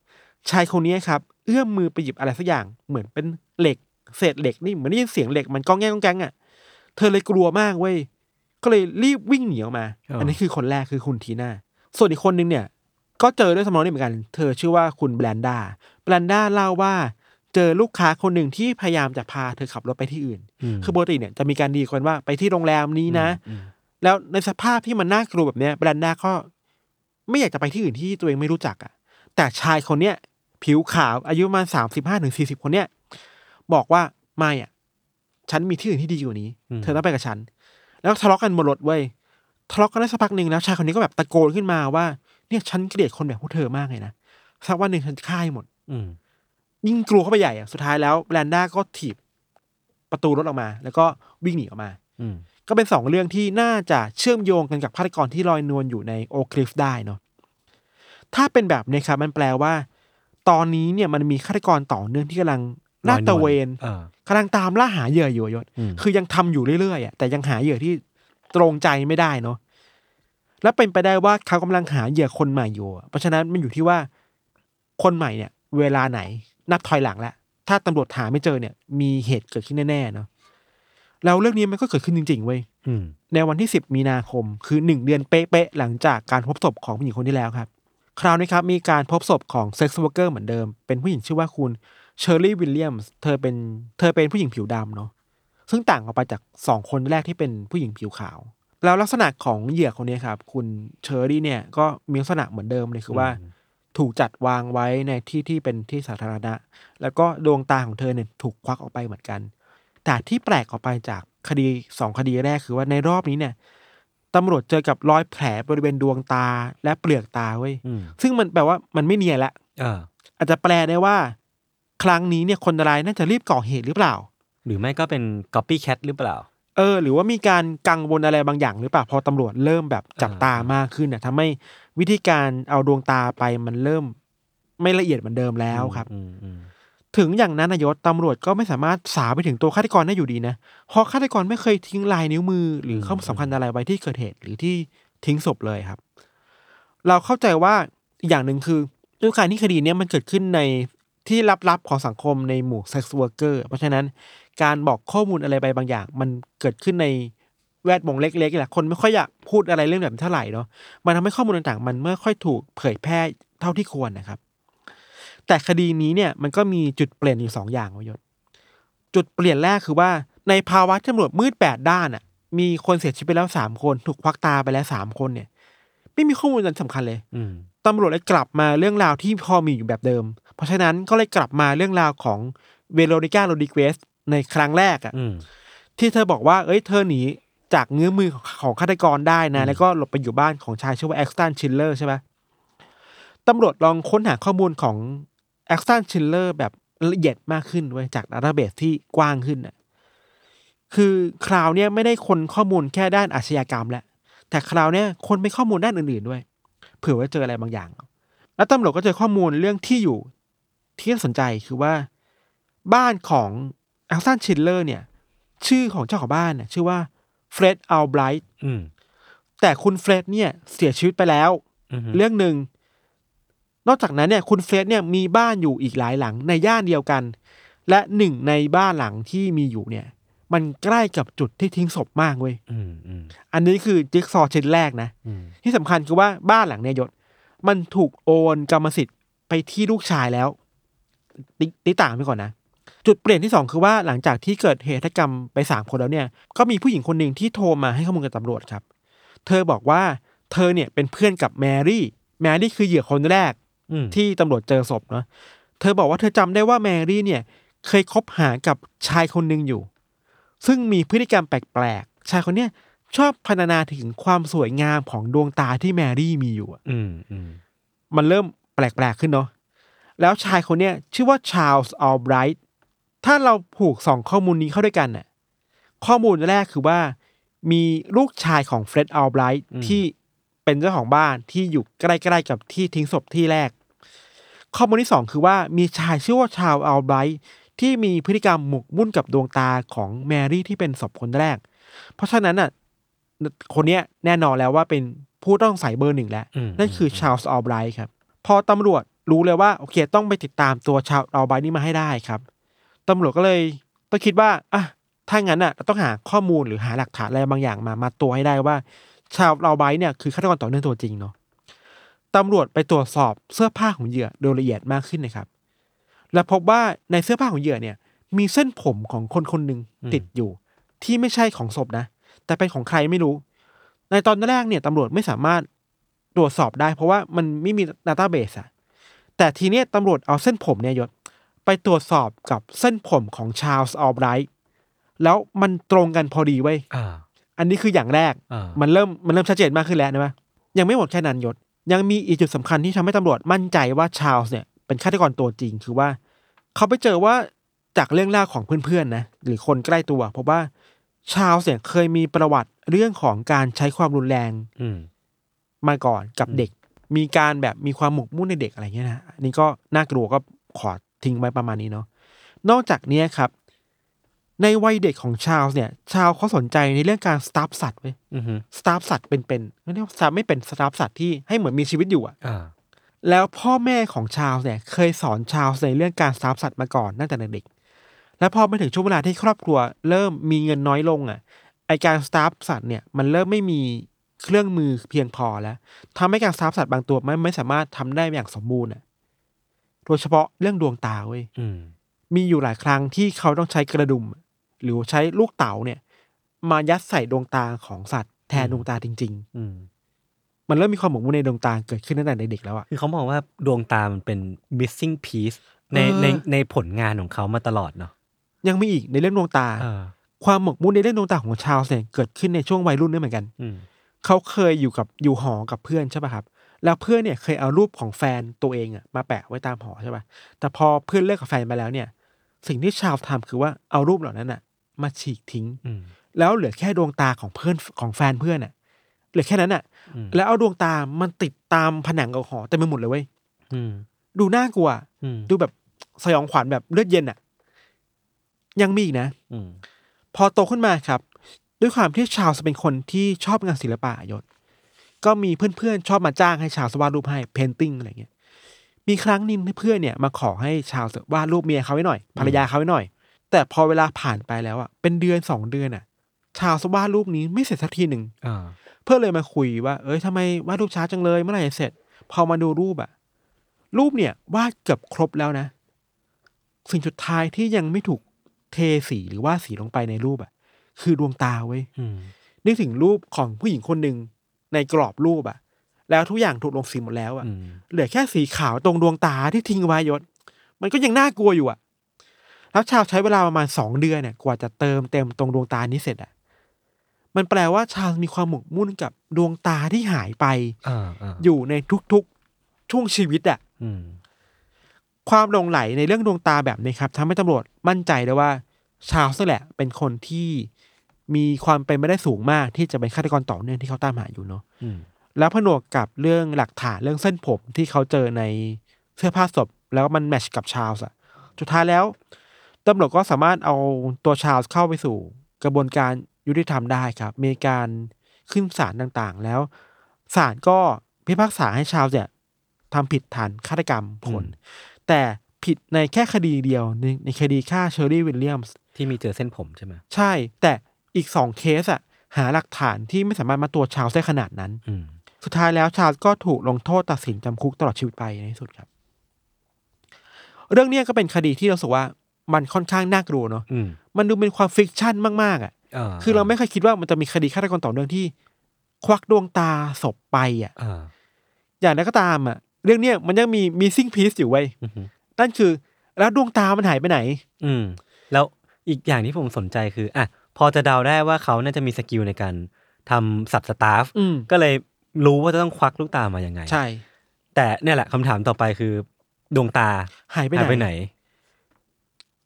ชายคนเนี้ยครับเอื้อมมือไปหยิบอะไรสักอย่างเหมือนเป็นเหล็ก เศษเหล็กนี่เหมือนได้ยินเสียงเหล็กมันก้องแง่งก้องแกงอะ เธอเลยกลัวมากเว้ยก็เลยรีบวิ่งหนีออกมาอ๋ออัอันนี้คือคนแรกคือคุณทีน่าส่วนอีกคนนึงเนี่ย ก็เจอด้วยสมองนี่เหมือนกัน เธอชื่อว่าคุณแบรนด้าแบรนด้าเล่าว่าเจอลูกค้าคนหนึ่งที่พยายามจะพาเธอขับรถไปที่อื่นมคือปกติเนี่ยจะมีการดีกันว่าไปที่โรงแรมนี้นะอืมแล้วในสภาพที่มันน่ากลัวแบบเนี้ยแบรนด้าก็ไม่อยากจะไปที่อื่นที่ตัวเองไม่รู้จักอะ่ะ แต่ชายคนเนี้ยผิวขาวอายุประมาณสามสิบห้าถึงสี่สิบคนเนี้ยบอกว่าไม่อะ ฉันมีที่อื่นที่ดีกว่านี้ เธอต้องไปกับฉัน แล้วทะเลาะกันบนรถเว้ยทะเลาะกันได้สักพักหนึ่งแล้วชายคนนี้ก็แบบตะโกนขึ้นมาว่า เนี่ยฉันเกลียดคนแบบพวกเธอมากเลยนะสักวันหนึ่งฉันจะฆ่าให้หมด อืมยิ่งกลัวเข้าไปใหญ่อะสุดท้ายแล้วแบรนด้าก็ถีบประตูรถออกมา แล้วก็วิ่งหนีออกมา อืมก็เป็นสองเรื่องที่น่าจะเชื่อมโยงกันกับฆาตกรที่ลอยนวลอยู่ในโอคลิฟได้เนาะถ้าเป็นแบบนี้ครับมันแปลว่า ตอนนี้เนี่ยมันมีฆาตกรต่อเนื่องที่กำลัง ลาดตระเวนเออกำลังตามล่าหาเหยื่ออยู่อะยศอืมคือยังทำอยู่เรื่อยๆอะแต่ยังหาเหยื่อที่ตรงใจไม่ได้เนาะและเป็นไปได้ว่าเขากำลังหาเหยื่อคนใหม่อยู่อะเพราะฉะนั้นมันอยู่ที่ว่าคนใหม่เนี่ย เวลาไหนนับถอยหลังแล้วถ้าตำรวจหาไม่เจอเนี่ย มีเหตุเกิดขึ้นแน่ๆเนาะแล้วเรื่องนี้มันก็เกิดขึ้นจริงๆเว้ยอืมในวันที่10มีนาคม คือหนึ่งเดือนเป๊ะๆหลังจากการพบศพของผู้หญิงคนที่แล้วครับ คราวนี้ครับ มีการพบศพของ sex worker เหมือนเดิม เป็นผู้หญิงชื่อว่าคุณ เชอร์รี่วิลเลียมส์เธอเป็นเธอเป็นผู้หญิงผิวดำเนาะซึ่งต่างออกไปจากสองคนแรกที่เป็นผู้หญิงผิวขาว แล้วลักษณะของเหยื่อคนนี้ครับ คุณเชอร์รี่เนี่ยก็มีลักษณะเหมือนเดิมเลยคือว่า ถูกจัดวางไว้ในที่ที่เป็นที่สาธารณะ แล้วก็ดวงตาของเธอเนี่ยถูกควักออกไปเหมือนกัน แต่ที่แปลกออกไปจากคดีสองคดีแรกคือว่าในรอบนี้เนี่ยตำรวจเจอกับรอยแผลบริเวณดวงตาและเปลือกตาเว้ยอืมซึ่งมันแปลว่ามันไม่เนียนละเอออาจจะแปลได้ว่า ครั้งนี้เนี่ยคนร้ายน่าจะรีบก่อเหตุหรือเปล่า หรือไม่ก็เป็น copycat หรือเปล่า เออ หรือว่ามีการกังวลอะไรบางอย่างหรือเปล่าพอตำรวจเริ่มแบบจับตามากขึ้นเนี่ยทำให้วิธีการเอาดวงตาไปมันเริ่ม ไม่ละเอียดเหมือนเดิมแล้วครับอืมอืมถึงอย่างนั้นนายศตำรวจก็ไม่สามารถสาวไปถึงตัวฆาตกรได้อยู่ดีนะเพราะฆาตกรไม่เคยทิ้งลายนิ้วมือ หรือข้อมูลสำคัญอะไรไว้ที่เกิดเหตุหรือที่ทิ้งศพเลยครับ เราเข้าใจว่าอีกอย่างหนึ่งคือด้วยการที่คดีเนี้ยมันเกิดขึ้นใน ที่ลับๆของสังคมในหมู่ sex worker เพราะฉะนั้นการบอกข้อมูลอะไรไปบางอย่าง มันเกิดขึ้นในแวดวงเล็กๆแหละคนไม่ค่อยอยากพูดอะไรเรื่องแบบนี้เท่าไหร่เนาะมันทำให้ข้อมูลต่างๆ มันไม่ค่อยถูกเผยแพร่เท่าที่ควรนะครับ แต่คดีนี้เนี่ยมันก็มีจุดเปลี่ยนอยู่สองอย่างวะยศจุดเปลี่ยนแรกคือว่าในภาวะที่ตำรวจมืดแปดด้านอะ มีคนเสียชีวิตไปแล้วสามคน ถูกควักตาไปแล้วสามคนเนี่ย ไม่มีข้อมูลอันสำคัญเลยอืมตำรวจเลยกลับมาเรื่องราวที่พอมีอยู่แบบเดิม เพราะฉะนั้นก็เลยกลับมาเรื่องราวของเวโรนิก้าโรดริเกซในครั้งแรกอะอืมที่เธอบอกว่า เอ้ยเธอหนีจากเงื้อมือของของฆาตกรได้นะ แล้วก็หลบไปอยู่บ้านของชายชื่อว่าแอ็กซ์ตันชินด์เลอร์ใช่ไหมตำรวจลองค้นหาข้อมูลของแอ็กซ์ตันชินด์เลอร์แบบละเอียดมากขึ้นด้วยจาก database ที่กว้างขึ้นน่ะคือคราวเนี้ยไม่ได้ค้นข้อมูลแค่ด้านอาชญากรรมแล้วแต่คราวเนี้ยค้นไปข้อมูลด้านอื่นๆด้วย เผื่อว่าเจออะไรบางอย่าง แล้วตำรวจก็เจอข้อมูลเรื่องที่อยู่ ที่น่าสนใจคือว่าบ้านของแอ็กซ์ตันชินด์เลอร์เนี่ย ชื่อของเจ้าของบ้านน่ะชื่อว่าเฟร็ดอัลไบรท์อืมแต่คุณเฟร็ดเนี่ยเสียชีวิตไปแล้วอืมเรื่องหนึ่ง นอกจากนั้นเนี่ย คุณเฟร็ดเนี่ยมีบ้านอยู่อีกหลายหลังในย่านเดียวกัน และหนึ่งในบ้านหลังที่มีอยู่เนี่ย มันใกล้กับจุดที่ทิ้งศพมากเว้ยอืมอืมอันนี้คือจิ๊กซอว์ชิ้นแรกนะอืมที่สำคัญคือว่าบ้านหลังเนี่ยยศ มันถูกโอนกรรมสิทธิ์ไปที่ลูกชายแล้ว ติติต่างไปก่อนนะ จุดเปลี่ยนที่สองคือว่าหลังจากที่เกิดเหตุฆาตกรรมไปสามคนแล้วเนี่ย ก็มีผู้หญิงคนหนึ่งที่โทรมาให้ข้อมูลกับตำรวจครับ เธอบอกว่าเธอเนี่ยเป็นเพื่อนกับแมรี่ แมรี่คือเหยื่อคนแรกอืมที่ตำรวจเจอศพเนาะ เธอบอกว่าเธอจำได้ว่าแมรี่เนี่ยเคยคบหากับชายคนหนึ่งอยู่ ซึ่งมีพฤติกรรมแปลกๆ ชายคนเนี้ยชอบพรรณนาถึงความสวยงามของดวงตาที่แมรี่มีอยู่อะอืมอืมมันเริ่มแปลกๆขึ้นเนาะ แล้วชายคนเนี้ยชื่อว่าชาร์ลส์อัลไบรท์ถ้าเราผูกสองข้อมูลนี้เข้าด้วยกันน่ะข้อมูลแรกคือว่ามีลูกชายของเฟร็ดอัลไบรท์อืมที่เป็นเจ้าของบ้านที่อยู่ใกล้ๆกับที่ทิ้งศพที่แรก ข้อมูลที่สองคือว่ามีชายชื่อว่าชาร์ลส์อัลไบรท์ที่มีพฤติกรรมหมกมุ่นกับดวงตาของแมรี่ที่เป็นศพคนแรก เพราะฉะนั้นน่ะคนเนี้ยแน่นอนแล้วว่าเป็นผู้ต้องสงสัยเบอร์หนึ่งแล้วอืมนั่นคือชา l ลส์อัลไบรท์ครับ พอตำรวจ รู้เลยว่าโอเค ต้องไปติดตามตัวชาร์ลส์อัลไบรท์นี่มาให้ได้ครับตำรวจก็เลยต้องคิดว่าอะถ้างั้นอะเราต้องหาข้อมูลหรือหาหลักฐานอะไรบางอย่างมามาตัวให้ได้ว่า ชาวอัลไบรท์เนี่ยคือฆาตกรต่อเนื่องตัวจริงเนาะตำรวจไปตรวจสอบเสื้อผ้าของเหยื่อโดยละเอียดมากขึ้นนะครับ และพบว่าในเสื้อผ้าของเหยื่อเนี่ย มีเส้นผมของคนคนหนึ่งติดอยู่ ที่ไม่ใช่ของศพนะ แต่เป็นของใครไม่รู้ ในตอนแรกเนี่ยตำรวจไม่สามารถตรวจสอบได้ เพราะว่ามันไม่มีดัตต้าเบสอะ แต่ทีเนี้ยตำรวจเอาเส้นผมเนี่ยยศไปตรวจสอบกับเส้นผมของชา l ลส์อัลไบรท์แล้วมันตรงกันพอดีเว้ยอ่า อันนี้คืออย่างแรก อ่ามันเริ่มมันเริ่มชัดเจนมากขึ้นแล้วนะว่ายังไม่หมดแค่นั้นยศ ยังมีอีกจุดสำคัญที่ทำให้ตำรวจมั่นใจว่าชา l ลส์เนี่ยเป็นฆาตกรตัวจริง คือว่า เขาไปเจอว่าจากเรื่องเล่าของเพื่อนๆนะหรือคนใกล้ตัวเพราะว่าชา l ลส์เนี่ยเคยมีประวัติเรื่องของการใช้ความรุนแรงอืม มาก่อนกับเด็ก มีการแบบมีความหมกมุ่นในเด็กอะไรเงี้ยนะอันนี้ก็น่ากลัวก็ขอทิ้งไว้ประมาณนี้เนาะนอกจากเนี้ยครับ ในวัยเด็กของชา l ลส์เนี่ย ชาวเขาสนใจในเรื่องการสตาฟสัตว์เว้ยอือฮึสตาฟสัตว์เป็นๆไม่เรียกว่าสตาฟไม่เป็นสตาฟสัตว์ที่ให้เหมือนมีชีวิตอยู่อะอ่าแล้วพ่อแม่ของชา l ลส์เนี่ย เคยสอนชา l ลส์ในเรื่องการสตาฟสัตว์มาก่อนตั้งแต่เด็กๆแล้วพอมาถึงช่วงเวลาที่ครอบครัว เริ่มมีเงินน้อยลงอะไอการสตาฟสัตว์เนี่ยมันเริ่มไม่มี เครื่องมือเพียงพอแล้วทำให้การสตาฟสัตว์บางตัวไม่ไม่สามารถทำได้อย่างสมบูรณ์อะโดยเฉพาะเรื่องดวงตาเว้ยอืมมีอยู่หลายครั้งที่เขาต้องใช้กระดุม หรือใช้ลูกเต๋าเนี่ย มายัดใส่ดวงตาของสัตว์แทนดวงตาจริงอืมๆมันเริ่มมีความหมกมุ่นในดวงตาเกิดขึ้นตั้งแต่เด็กๆแล้วอะ คือเขามองว่าดวงตามันเป็น missing piece ในเออในในผลงานของเขามาตลอดเนาะ ยังมีอีกในเรื่องดวงตาอ่าความหมกมุ่นในเรื่องดวงตาของชาลส์เนี่ยเกิดขึ้นในช่วงวัยรุ่นด้วยเหมือนกันอืม เขาเคยอยู่กับอยู่หอกับเพื่อนใช่ป่ะครับ แล้วเพื่อนเนี่ยเคยเอารูปของแฟนตัวเองอะมาแปะไว้ตามหอใช่ป่ะ แต่พอเพื่อนเลิกกับแฟนไปแล้วเนี่ย สิ่งที่ชาวทำคือว่าเอารูปเหล่านั้นอะมาฉีกทิ้งอืมแล้วเหลือแค่ดวงตาของเพื่อนของแฟนเพื่อนอะเหลือแค่นั้นอะอืมแล้วเอาดวงตามันติดตามผนังของหอเต็มไปหมดเลยเว้ยอืมดูน่ากลัวอืมดูแบบสยองขวัญแบบเลือดเย็นอะยังมีอีกนะอืมพอโตขึ้นมาครับ ด้วยความที่ชาร์ลส์เป็นคนที่ชอบงานศิลปะยศ ก็มีเพื่อนๆชอบมาจ้างให้ชาร์ลส์วาดรูปให้ painting อะไรเงี้ย มีครั้งหนึ่งที่เพื่อนเนี่ยมาขอให้ชาร์ลส์วาดรูปเมียเขาไว้หน่อยภรรยาเขาไว้หน่อย แต่พอเวลาผ่านไปแล้วอะเป็นเดือนสองเดือนอะ ชาวส์วาดรูปนี้ไม่เสร็จสักทีหนึ่งอ่าเพื่อนเลยมาคุยว่า เอ้ยทำไมวาดรูปช้าจังเลยเมื่อไหร่จะเสร็จ พอมาดูรูปอะรูปเนี่ยวาดเกือบครบแล้วนะสิ่งสุดท้ายที่ยังไม่ถูกเทสีหรือว่าสีลงไปในรูปอะ คือดวงตาเว้ยอืมนึกถึงรูปของผู้หญิงคนหนึ่งในกรอบรูปอะแล้วทุกอย่างถูกลงสีหมดแล้วอะอืมเหลือแค่สีขาวตรงดวงตาที่ทิ้งไว้ยศ มันก็ยังน่ากลัวอยู่อะแล้วชาวใช้เวลาประมาณสองเดือนเนี่ย กว่าจะเติมเต็มตรงดวงตานี้เสร็จอะมันแปลว่าชาวมีความหมกมุ่นกับดวงตาที่หายไปอ่าอ่าอยู่ในทุกๆช่วงชีวิตอะอืมความหลงไหลในเรื่องดวงตาแบบนี้ครับทำให้ตำรวจมั่นใจได้ว่า ชาลส์นั่นแหละเป็นคนที่ มีความเป็นไปได้สูงมากที่จะเป็นฆาตกรต่อเนื่องที่เขาตามหาอยู่เนาะอืมแล้วผนวกกับเรื่องหลักฐานเรื่องเส้นผมที่เขาเจอในเสื้อผ้าศพ แล้วมัน match กับชาร์ลส์อะสุดท้ายแล้วตำรวจก็สามารถเอาตัวชาร์ลส์เข้าไปสู่ กระบวนการยุติธรรมได้ครับ มีการขึ้นศาลต่างๆ แล้วศาลก็พิพากษาให้ชาร์ลส์เนี่ยทำผิดฐานฆาตกรรมคนแต่ผิดในแค่คดีเดียวในในคดีฆ่าเชอร์รี่วิลเลียมส์ที่มีเจอเส้นผมใช่ไหมใช่ แต่ อีกสองเคสอะหาหลักฐานที่ไม่สามารถมามัดตัวชาร์ลส์ได้ขนาดนั้นอืมสุดท้ายแล้วชาร์ลส์ก็ถูกลงโทษตัดสินจำคุกตลอดชีวิตไปในที่สุดครับ เรื่องเนี้ยก็เป็นคดีที่เรารู้สึกว่ามันค่อนข้างน่ากลัวเนาะอืมมันดูเป็นความ fiction มากๆอะอ่าคือเราไม่เคยคิดว่ามันจะมีคดีฆาตกรต่อเนื่องที่ ควักดวงตาศพไปอะอ่าอย่างนั้นก็ตามอะ เรื่องเนี้ยมันยังมี missing piece อยู่เว้ยอือฮึนั่นคือ แล้วดวงตามันหายไปไหน อืม แล้วอีกอย่างที่ผมสนใจคือ อะ พอจะเดาได้ว่าเขาน่าจะมี skill ในการทำสัตว์สตัฟฟ์อืม ก็เลยรู้ว่าจะต้องควักลูกตามายังไง ใช่ แต่เนี่ยแหละคำถามต่อไปคือ ดวงตาหายไปหายไปไหไหนน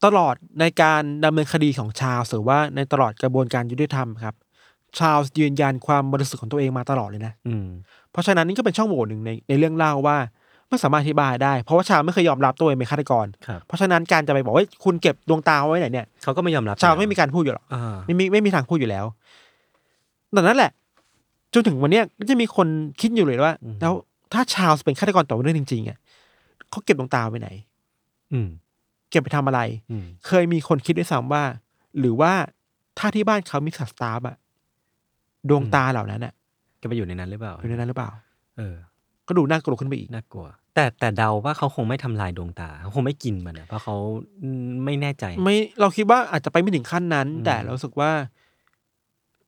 ตลอดในการดำเนินคดีของชาร์ลส์หรือว่าในตลอดกระบวนการยุติธรรมครับ ชาร์ลส์ยืนยันความบริสุทธิ์ของตัวเองมาตลอดเลยนะ อืม เพราะฉะนั้นนี่ก็เป็นช่องโหว่หนึ่งในในเรื่องเล่าว่า ไม่สามารถอธิบายได้ เพราะว่าชาร์ลส์ไม่เคยยอมรับตัวเองเป็นฆาตกร ครับ เพราะฉะนั้นการจะไปบอกว่าคุณเก็บดวงตาไว้ไหนเนี่ย เขาก็ไม่ยอมรับชาร์ลส์ไม่มีการพูดอยู่หรอก อ่าไม่มีไม่มีทางพูดอยู่แล้วแต่นั่นแหละ จนถึงวันเนี้ยก็จะมีคนคิดอยู่เลยว่า แล้วถ้าชาลส์เป็นฆาตกรต่อเนื่องจริงๆอะเขาเก็บดวงตาไว้ไหน อืมเก็บไปทำอะไร อืมเคยมีคนคิดด้วยซ้ำว่า หรือว่าถ้าที่บ้านเขามีสัตว์สตาร์ฟอะดวงตาเหล่านั้นอะก็ไปอยู่ในนั้นหรือเปล่าอยู่ในนั้นหรือเปล่า เออ ก็ดูน่ากลัวขึ้นไปอีก น่ากลัว แต่แต่เดาว่าเขาคงไม่ทำลายดวงตาเขาคงไม่กินมันอะเพราะเขาอืมไม่แน่ใจ ไม่เราคิดว่าอาจจะไปไม่ถึงขั้นนั้น อืม แต่เรารู้สึกว่า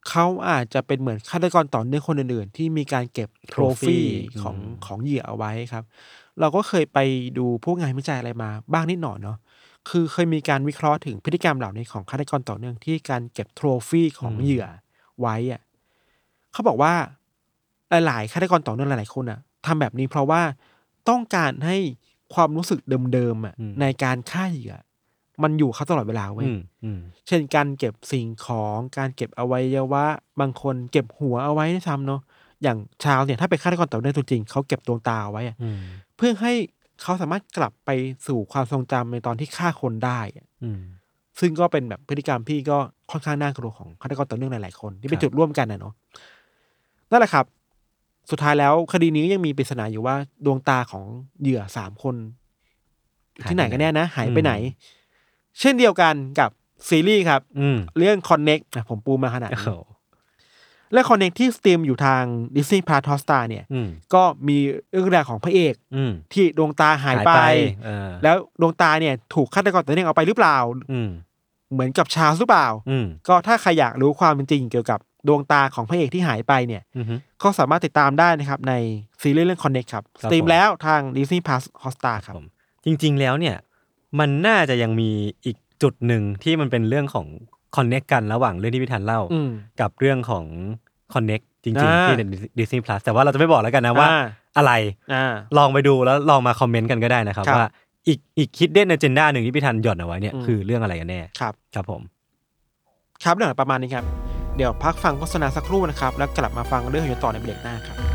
เขาอาจจะเป็นเหมือนฆาตกรต่อเนื่องคนอื่นๆ ที่มีการเก็บโทรฟี่ของของเหยื่อเอาไว้ครับ เราก็เคยไปดูพวกงานวิจัยอะไรมาบ้างนิดหน่อยเนาะคือเคยมีการวิเคราะห์ถึงพฤติกรรมเหล่านี้ของฆาตกรต่อเนื่องที่การเก็บโทรฟี่ของเหยื่อไว้อะเขาบอกว่าหลายๆฆาตกรต่อเนื่องหลายๆคนอะ ทำแบบนี้เพราะว่าต้องการให้ความรู้สึกเดิมๆอะในการฆ่าเหยื่อมันอยู่เขาตลอดเวลาเว้ยอืมอืมเช่นการเก็บสิ่งของการเก็บอวัยวะ บางคนเก็บหัวเอาไว้ด้วยซ้ำเนาะอย่างชาวเนี่ยถ้าเป็นฆาตกรต่อเนื่องตัวจริงเขาเก็บดวงตาเอาไว้อะอืมเพื่อให้เขาสามารถกลับไปสู่ความทรงจำในตอนที่ฆ่าคนได้อะอืมซึ่งก็เป็นแบบพฤติกรรมที่ก็ค่อนข้างน่ากลัวของฆาตกรต่อเนื่องหลายๆคนที่เป็นครับจุดร่วมกันนะเนาะนั่นแหละครับ สุดท้ายแล้วคดีนี้ยังมีปริศนาอยู่ว่าดวงตาของเหยื่อสามคน ที่ไหนกันแน่นะ หายไปไหน เช่นเดียวกันกับซีรีส์ครับอืมเรื่อง Connect นะผมปูมาขนาดโอ้นี้โหและ Connect ที่สตรีมอยู่ทาง Disney Plus Hotstar เนี่ยอืมก็มีเรื่องราวของพระเอกอืมที่ดวงตาหายไปเออแล้วดวงตาเนี่ย ถูกฆาตกรตัวเองเอาไปหรือเปล่าอืมเหมือนกับชาร์ลส์หรือเปล่าอืมก็ถ้าใครอยากรู้ความเป็นจริงเกี่ยวกับ ดวงตาของพระเอกที่หายไปเนี่ยอืมก็สามารถติดตามได้นะครับในซีรีส์เรื่อง Connect ครับครัสบตรีมผมแล้วทาง Disney Plus Hotstar ครับผมจริง ๆ แล้วเนี่ยมันน่าจะยังมีอีกจุดหนึ่งที่มันเป็นเรื่องของคอนเน็กกันระหว่างเรื่องที่พี่ธันเล่าอืมกับเรื่องของคอนเน็กจริงอ่าๆที่ใน Disney Plus แต่ว่าเราจะไม่บอกแล้วกันนะว่าอ่าอะไรอ่าลองไปดูแล้วลองมาคอมเมนต์กันก็ได้นะครับครับว่าอีกอีกคิดเด่น a เจนดาหนึ่งที่พี่ธันหย่อนเอาไว้เนี่ยอืมคือเรื่องอะไรกันแน่ครับ ครับผม ครับเรื่องประมาณนี้ครับ เดี๋ยวพักฟังโฆษณาสักครู่นะครับ แล้วกลับมาฟังเรื่องของต่อในเบรกหน้าครับ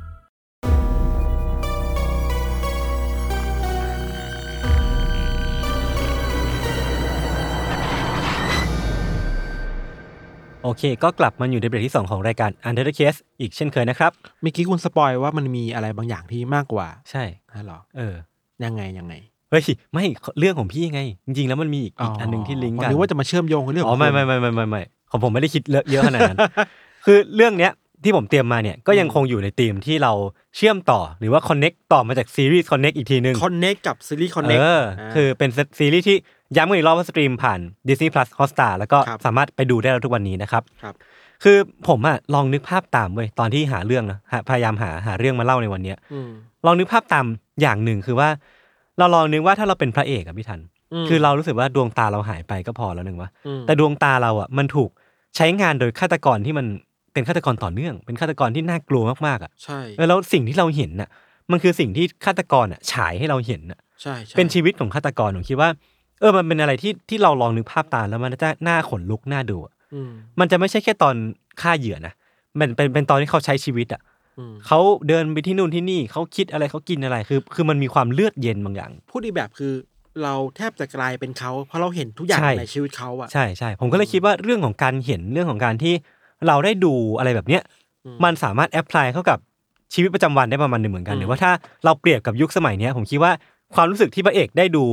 โอเค ก็กลับมาอยู่ในเบรกที่ 2 ของรายการ Under the Case อีกเช่นเคยนะครับเมื่อกี้คุณสปอยว่ามันมีอะไรบางอย่างที่มากกว่าใช่นะหรอเออ ยังไงยังไงเฮ้ยไม่เรื่องของพี่ไง จริงๆแล้วมันมีอีกอีกอันหนึ่งที่ลิงก์ผมกันนึกว่าจะมาเชื่อมโยงกับเรื่องอ๋อขงไม่คุณไม่ไม่ไม่ไม่ไม่ของผมไม่ได้คิดเลอะเยอะขนาดนั้น คือเรื่องเนี้ยที่ผมเตรียมมาเนี่ยก็ยังคงอยู่ในธีมที่เราเชื่อมต่อหรือว่า connect ต่อมาจากซีรีส์ connect อีกทีนึง connect กับซีรีส์ connect เออคือเป็นซีรีส์ที่ ย้ำกันอีกรอบว่าสตรีมผ่าน Disney Plus Hotstar แล้วก็ครับสามารถไปดูได้แล้วทุกวันนี้นะครับครับ คือผมอะลองนึกภาพตามเว้ยตอนที่หาเรื่องนะหาพยายามหาหาเรื่องมาเล่าในวันเนี้ยอืมลองนึกภาพตามอย่างหนึ่งคือว่า เราลองนึกว่าถ้าเราเป็นพระเอกอะพี่ทันอืมคือเรารู้สึกว่าดวงตาเราหายไปก็พอแล้วหนึ่งวะอืมแต่ดวงตาเราอะมันถูกใช้งานโดยฆาตกรที่มันเป็นฆาตกรต่อเนื่อง เป็นฆาตกรที่น่ากลัวมากๆอะใช่เออแล้วสิ่งที่เราเห็นน่ะ มันคือสิ่งที่ฆาตกรอะฉายให้เราเห็นน่ะใช่ใช่เป็นชีวิตของฆาตกรผมคิดว่า เออมันเป็นอะไรที่ที่เราลองนึกภาพตามแล้วมันจะน่าขนลุกน่าดูอะอืมมันจะไม่ใช่แค่ตอนฆ่าเหยื่อนะมันเป็นเป็นตอนที่เขาใช้ชีวิตอะอืมเขาเดินไปที่นู่นที่นี่เขาคิดอะไรเขากินอะไรคือ คือมันมีความเลือดเย็นบางอย่าง พูดอีกแบบคือ เราแทบจะกลายเป็นเขาเพราะเราเห็นทุกอย่างใช่ในชีวิตเขาอะใช่ใช่ผมก็เลยคิดว่าเรื่องของการเห็นเรื่องของการที่เราได้ดูอะไรแบบเนี้ยอืมมันสามารถแอพพลายเข้ากับชีวิตประจำวันได้ประมาณหนึ่งเหมือนกันอืมหรือว่าถ้าเราเปรียบกับยุคสมัยเนี้ยผมคิดว่า ความรู้สึกที่พระเอกได้ดู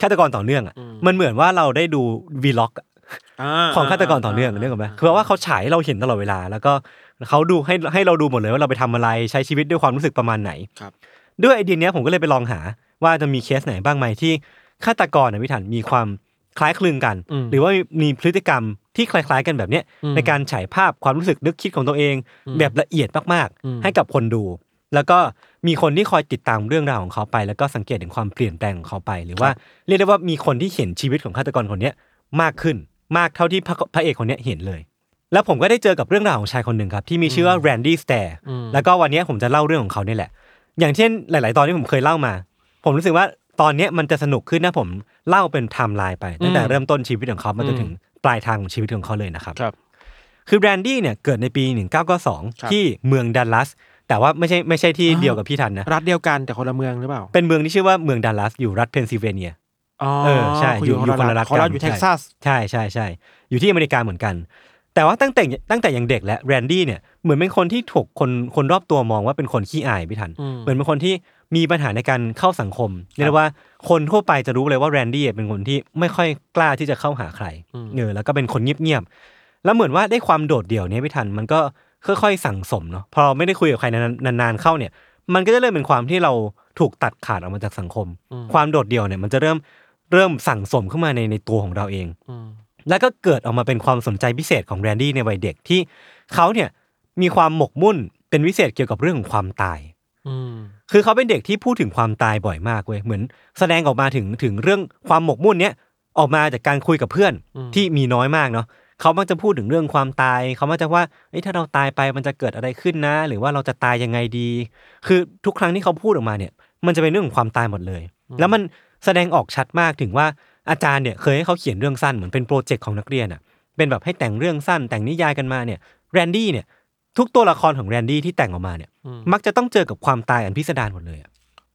ฆาตกรต่อเนื่องอะอืมมันเหมือนว่าเราได้ดูวีล็อกาของฆาตกรต่อเนื่องเรื่องกันไหมคือว่าเขาฉายให้เราเห็นตลอดเวลา แล้วก็เขาดูให้ให้เราดูหมดเลยว่าเราไปทำอะไรใช้ชีวิตด้วยความรู้สึกประมาณไหนครับ ด้วยไอเดียเนี้ยผมก็เลยไปลองหา ว่าจะมีเคสไหนบ้างไหมที่ฆาตกรนะพี่ถันมีความคล้ายคลึงกันอืมหรือว่ามีพฤติกรรมที่คล้าย ๆ กันแบบเนี้ยอืมในการฉายภาพความรู้สึกนึกคิดของตัวเองอืมแบบละเอียดมากอืมๆให้กับคนดู แล้วก็มีคนที่คอยติดตามเรื่องราวของเขาไป แล้วก็สังเกตถึงความเปลี่ยนแปลงของเขาไป หรือว่าเรียกได้ว่ามีคนที่เห็นชีวิตของฆาตกรคนเนี้ยมากขึ้นมากเท่าที่พระพระเอกคนเนี้ยเห็นเลย แล้วผมก็ได้เจอกับเรื่องราวของชายคนหนึ่งครับที่มีชื่อว่าแรนดี้สแตร์อืมแล้วก็วันเนี้ยผมจะเล่าเรื่องของเขาเนี่ยแหละ อย่างเช่นหลาย ๆ ตอนที่ผมเคยเล่ามา ผมรู้สึกว่าตอนเนี้ยมันจะสนุกขึ้นถ้าผมเล่าเป็นไทม์ไลน์ไปตั้งแต่อืมเริ่มต้นชีวิตของเขามาจนอืมถึงปลายทางของชีวิตของเขาเลยนะครับ ครับ คือแรนดี้เนี่ยเกิดในปีครับ1992 ที่เมืองดัลลัส แต่ว่าไม่ใช่ไม่ใช่ที่อ่าเดียวกับพี่ทันนะ รัฐเดียวกันแต่คนละเมืองหรือเปล่า เป็นเมืองที่ชื่อว่าเมืองดัลลัสอยู่รัฐเพนซิลเวเนียอ๋อเออใช่คุณอยู่อยู่คนละรัฐของเรากันอยู่ใช่เท็กซัสใช่ใช่ใช่อยู่ที่อเมริกาเหมือนกัน แต่ว่าตั้งแต่ตั้งแต่ยังเด็กและแรนดี้เนี่ยเหมือนเป็นคนที่ถูกคนคนรอบตัวมองว่าเป็นคนขี้อายพี่ทันอืมเหมือนเป็นคนที่มีปัญหาในการเข้าสังคมเรียกได้ว่าคนทั่วไปจะรู้เลยว่าแรนดี้เป็นคนที่ไม่ค่อยกล้าที่จะเข้าหาใครเออแล้วก็เป็นคนเงียบๆแล้วเหมือนว่าได้ความโดดเดี่ยวเนี้ยพี่ทันมันก็ ค่อยๆสั่งสมเนาะพอไม่ได้คุยกับใครนานๆเข้าเนี่ย มันก็จะเริ่มเป็นความที่เราถูกตัดขาดออกมาจากสังคม ความโดดเดี่ยวเนี่ยมันจะเริ่มเริ่มสั่งสมเข้ามาในในตัวของเราเองอืมแล้วก็เกิดออกมาเป็นความสนใจพิเศษของแรนดี้ในวัยเด็กที่เขาเนี่ยมีความหมกมุ่นเป็นพิเศษเกี่ยวกับเรื่องของความตายอืมคือเขาเป็นเด็กที่พูดถึงความตายบ่อยมากเว้ยเหมือนแสดงออกมาถึงถึงเรื่องความหมกมุ่นเนี้ยออกมาจากการคุยกับเพื่อนที่มีน้อยมากเนาะ เขามักจะพูดถึงเรื่องความตาย เขามักจะว่าเอ้ยถ้าเราตายไปมันจะเกิดอะไรขึ้นนะ หรือว่าเราจะตายยังไงดี คือทุกครั้งที่เขาพูดออกมาเนี่ย มันจะเป็นเรื่องของความตายหมดเลย แล้วมันแสดงออกชัดมากถึงว่าอาจารย์เนี่ยเคยให้เขาเขียนเรื่องสั้นเหมือนเป็นโปรเจกต์ของนักเรียนอะ เป็นแบบให้แต่งเรื่องสั้นแต่งนิยายกันมาเนี่ย แรนดี้เนี่ยทุกตัวละครของแรนดี้ที่แต่งออกมาเนี่ย มักจะต้องเจอกับความตายอันพิสดารหมดเลยอะ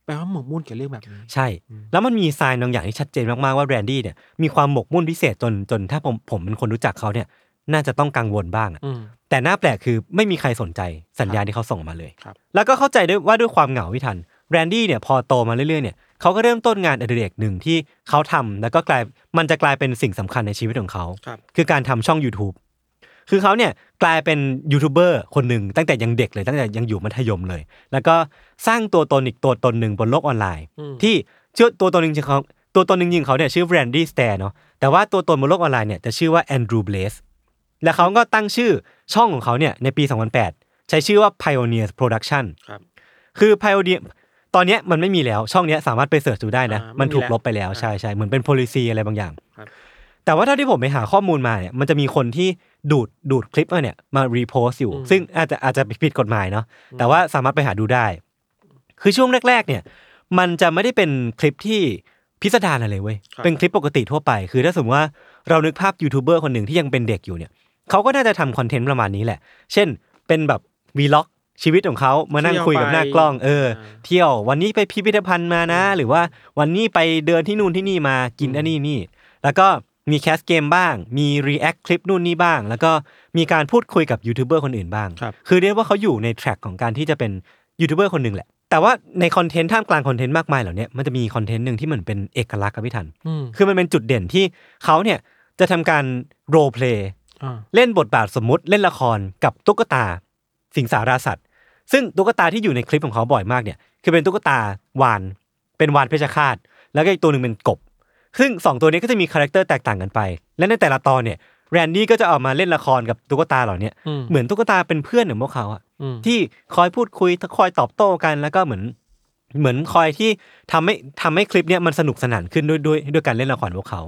แปลว่าหมกมุ่นกับเรื่องแบบนี้ ใช่ แล้วมันมี sign บางอย่างที่ชัดเจนมาก ๆ ว่าแรนดี้เนี่ยมีความหมกมุ่นพิเศษจนจนถ้าผมผมเป็นคนรู้จักเขาเนี่ย น่าจะต้องกังวลบ้างอะอืมแต่น่าแปลกคือไม่มีใครสนใจสัญญาณที่เขาส่งมาเลยครับแล้วก็เข้าใจด้วยว่าด้วยความเหงาพี่ทันแรนดี้เนี่ยพอโตมาเรื่อย ๆ เนี่ยเขาก็เริ่มต้นงานอดิเรกหนึ่งที่เขาทำแล้วก็กลายมันจะกลายเป็นสิ่งสำคัญในชีวิตของเขาครับคือการทำช่อง YouTube คือเขาเนี่ยกลายเป็นยูทูบเบอร์คนหนึ่งตั้งแต่ยังเด็กเลยตั้งแต่ยังอยู่มัธยมเลย แล้วก็สร้างตัวตนอีกตัวตนหนึ่งบนโลกออนไลน์ ที่เชื่อตัวตนหนึ่งจริงๆเขาตัวตนหนึ่งจริงๆเขาเนี่ยชื่อแรนดี้สแตร์เนาะแต่ว่าตัวตนบนโลกออนไลน์เนี่ยจะชื่อว่าแอนดรู b เบลสและเขาก็ตั้งชื่อช่องของเขาเนี่ยในปี 2008 ใช้ชื่อว่า Pioneers Production ครับคือ Pioneer ตอนเนี้ยมันไม่มีแล้วช่องเนี้ยสามารถไป search ดูได้นะอ่ามันถูกไม่มีแล้วลบไปแล้วอ่าใช่ใช่เหมือนเป็น policy อะไรบางอย่างครับ แต่ว่าเท่าที่ผมไปหาข้อมูลมาเนี่ยมันจะมีคนที่ดูดดูดคลิปมาเนี่ยมา repost อยู่ ซึ่งอาจจะอาจจะผิดกฎหมายเนาะแต่ว่าสามารถไปหาดูได้ คือช่วงแรก ๆ เนี่ย มันจะไม่ได้เป็นคลิปที่พิสดารอะไรเว้ยครับเป็นคลิปปกติทั่วไป คือถ้าสมมติว่าเรานึกภาพยูทูบเบอร์คนหนึ่งที่ยังเป็นเด็กอยู่เนี่ยเขาก็น่าจะทำคอนเทนต์ประมาณนี้แหละ เช่น เป็นแบบ vlog ชีวิตของเขามานั่งคุยกับหน้ากล้องเออ เที่ยววันนี้ไปพิพิธภัณฑ์มานะ หรือว่าวันนี้ไปเดินที่นู่นที่นี่มากินอันนี้นี่ แล้วก็ มี cast เกมบ้าง มี react คลิปนู่นนี่บ้าง แล้วก็มีการพูดคุยกับยูทูบเบอร์คนอื่นบ้างครับคือเรียกว่าเขาอยู่ใน track ของการที่จะเป็นยูทูบเบอร์คนหนึ่งแหละ แต่ว่าในคอนเทนต์ท่ามกลางคอนเทนต์มากมายเหล่านี้มันจะมีคอนเทนต์หนึ่งที่เหมือนเป็นเอกลักษณ์กับพี่ทันอืมคือมันเป็นจุดเด่นที่เขาเนี่ยจะทำการ roleplay อ่าเล่นบทบาทสมมุติเล่นละครกับตุ๊กตาสิงสาราสัตว์ซึ่งตุ๊กตาที่อยู่ในคลิปของเขาบ่อยมากเนี่ย คือเป็นตุ๊กตาวาฬ เป็นวาฬเพชฌฆาต แล้วก็อีกตัวหนึ่งเป็นกบ ซึ่งสองตัวนี้ก็จะมีคาแรคเตอร์แตกต่างกันไป และในแต่ละตอนเนี่ยแรนดี้ก็จะเอามาเล่นละครกับตุ๊กตาเหล่าเนี้ยอืมเหมือนตุ๊กตาเป็นเพื่อนของพวกเขาอะอืมที่คอยพูดคุยคอยตอบโต้กันแล้วก็เหมือนเหมือนคอยที่ทำให้ทำให้คลิปเนี้ยมันสนุกสนานขึ้นด้วยด้วยด้วยการเล่นละครพวกเขา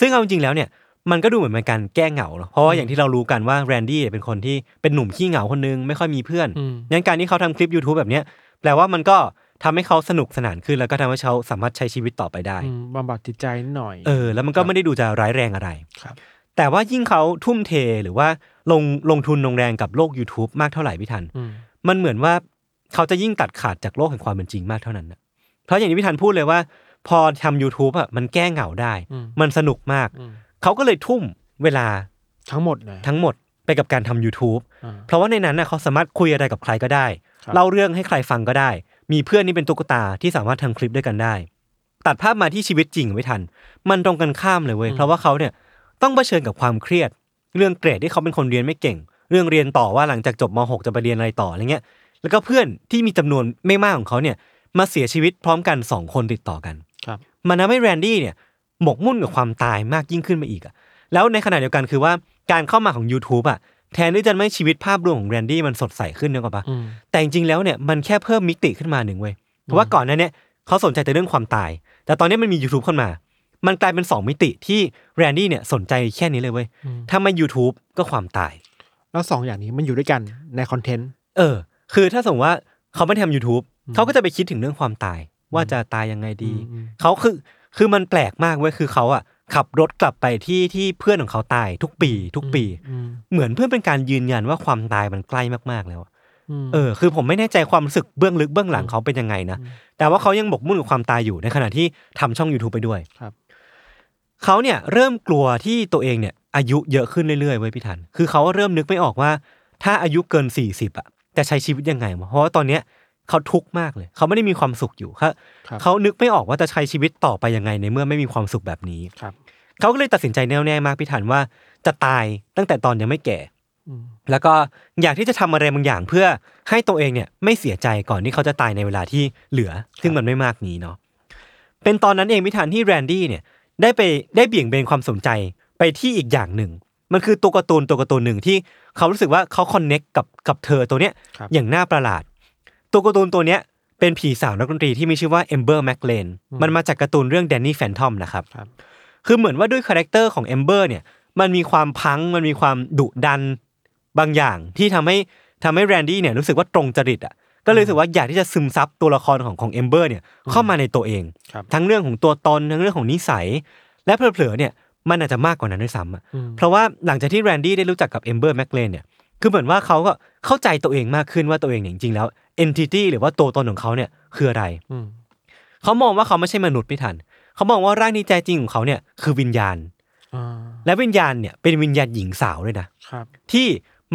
ซึ่งเอาจริงๆแล้วเนี่ยมันก็ดูเหมือนเป็นการแก้เหงาเนอะเพราะว่าอย่างที่เรารู้กันว่าแรนดี้เป็นคนที่เป็นหนุ่มขี้เหงาคนนึงไม่ค่อยมีเพื่อนอืมงั้นการที่เขาทำคลิป YouTube แบบเนี้ยแปลว่ามันก็ ทำให้เขาสนุกสนานขึ้นแล้วก็ทำให้เขาสามารถใช้ชีวิตต่อไปได้อืมบำบัดจิตใจนิดหน่อย เออ แล้วมันก็ไม่ได้ดูจะร้ายแรงอะไรครับ แต่ว่ายิ่งเขาทุ่มเทหรือว่าลงลงทุนลงแรงกับโลก YouTube มากเท่าไหร่พี่ทันอืมมันเหมือนว่าเขาจะยิ่งตัดขาดจากโลกแห่งความเป็นจริงมากเท่านั้นนะเพราะอย่างที่พี่ทันพูดเลยว่า พอทำ YouTube อะมันแก้เหงาได้อืมมันสนุกมากอืมเขาก็เลยทุ่มเวลาทั้งหมดเลยทั้งหมดไปกับการทำ YouTube อ่าเพราะว่าในนั้นน่ะเขาสามารถคุยอะไรกับใครก็ได้ครับเล่าเรื่องให้ใครฟังก็ได้ มีเพื่อนนี่เป็นตุ๊กตาที่สามารถทำคลิปด้วยกันได้ ตัดภาพมาที่ชีวิตจริงไม่ทัน มันตรงกันข้ามเลยเว้ยเพราะว่าเขาเนี่ยต้องเผชิญกับความเครียด เรื่องเกรดที่เขาเป็นคนเรียนไม่เก่ง เรื่องเรียนต่อว่าหลังจากจบม .6 จะไปเรียนอะไรต่ออะไรเงี้ย แล้วก็เพื่อนที่มีจำนวนไม่มากของเขาเนี่ย มาเสียชีวิตพร้อมกันสองคนติดต่อกันครับมันทำให้แรนดี้เนี่ยหมกมุ่นกับความตายมากยิ่งขึ้นไปอีกอะแล้วในขณะเดียวกันคือว่าการเข้ามาของ YouTube อะ แทนที่จะไม่ชีวิตภาพรวมของแรนดี้มันสดใสขึ้นนึกออกปะอืมแต่จริงๆแล้วเนี่ยมันแค่เพิ่มมิติขึ้นมาหนึ่งเว้ยเพราะว่าก่อนหน้าเนี้เขาสนใจแต่เรื่องความตาย แต่ตอนนี้มันมี YouTube เข้ามา มันกลายเป็นสองมิติที่แรนดี้เนี่ยสนใจแค่นี้เลยเว้ยถ้าไม่ YouTube ก็ความตาย แล้วสองอย่างนี้มันอยู่ด้วยกันในคอนเทนต์เออ คือถ้าสมมติว่าเขาไม่ทำ YouTube เขาก็จะไปคิดถึงเรื่องความตาย ว่าจะตายยังไงดีอืมเขาคือคือมันแปลกมากเว้ยคือเขาอะ ขับรถกลับไปที่ที่เพื่อนของเขาตายทุกปีทุกปีอืมเหมือนเพื่อเป็นการยืนยันว่าความตายมันใกล้มากๆแล้วอะอืมเออ คือผมไม่แน่ใจความรู้สึกเบื้องลึกเบื้องหลังเขาเป็นยังไงนะแต่ว่าเขายังบกมุ่นกับความตายอยู่ในขณะที่ทำช่อง YouTube ไปด้วยครับเขาเนี่ยเริ่มกลัวที่ตัวเองเนี่ย อายุเยอะขึ้นเรื่อยๆเว้ยพี่ทัน คือเขาเริ่มนึกไม่ออกว่า ถ้าอายุเกินสี่สิบอะจะใช้ชีวิตยังไงวะเพราะว่าตอนเนี้ย เขาทุกข์มากเลย เขาไม่ได้มีความสุขอยู่เขาครับเขานึกไม่ออกว่าจะใช้ชีวิตต่อไปยังไงในเมื่อไม่มีความสุขแบบนี้ครับเขาก็เลยตัดสินใจแน่วแน่มากพี่ทันว่าจะตายตั้งแต่ตอนยังไม่แก่อืมแล้วก็อยากที่จะทำอะไรบางอย่างเพื่อให้ตัวเองเนี่ยไม่เสียใจก่อนที่เขาจะตายในเวลาที่เหลือ ซึ่งมันไม่มากนี้เนาะเป็นตอนนั้นเองพี่ทันที่แรนดี้เนี่ยได้ไปได้เบี่ยงเบนความสนใจไปที่อีกอย่างหนึ่ง มันคือตัวการ์ตูนตัวการ์ตูนหนึ่งที่เขารู้สึกว่าเขา connect กับกับเธอตัวเนี้ยครับอย่างน่าประหลาด ตัวการ์ตูนตัวเนี้ยเป็นผีสาวนักดนตรีที่มีชื่อว่าเอมเบอร์แมคเลนมันมาจากการ์ตูนเรื่องแดนนี่แฟนทอมนะครับครับคือเหมือนว่าด้วยคาแรคเตอร์ของเอมเบอร์เนี่ยมันมีความพังมันมีความดุดันบางอย่างที่ทำให้ทำให้แรนดี้เนี่ยรู้สึกว่าตรงจริตอะก็เลยรู้สึกว่าอยากที่จะซึมซับตัวละครของของเอมเบอร์เนี่ยเข้ามาในตัวเองครับทั้งเรื่องของตัวตนทั้งเรื่องของนิสัย และเผลอๆเนี่ยมันอาจจะมากกว่านั้นด้วยซ้ำอะอืมเพราะว่าหลังจากที่แรนดี้ได้รู้จักกับเอมเบอร์แมคเลนเนี่ยคือเหมือนว่าเขาก็เข้าใจตัวเองมากขึ้นว่าตัวเองเนี่ยจริงๆแล้ว identity หรือว่าตัวตนของเขาเนี่ยคืออะไรอืมเขามองว่าเขาไม่ใช่มนุษย์พี่ทันเขามองว่าร่างนี้ใจจริงของเขาเนี่ยคือวิญญาณอ่าและวิญญาณเนี่ยเป็นวิญญาณหญิงสาวด้วยนะครับที่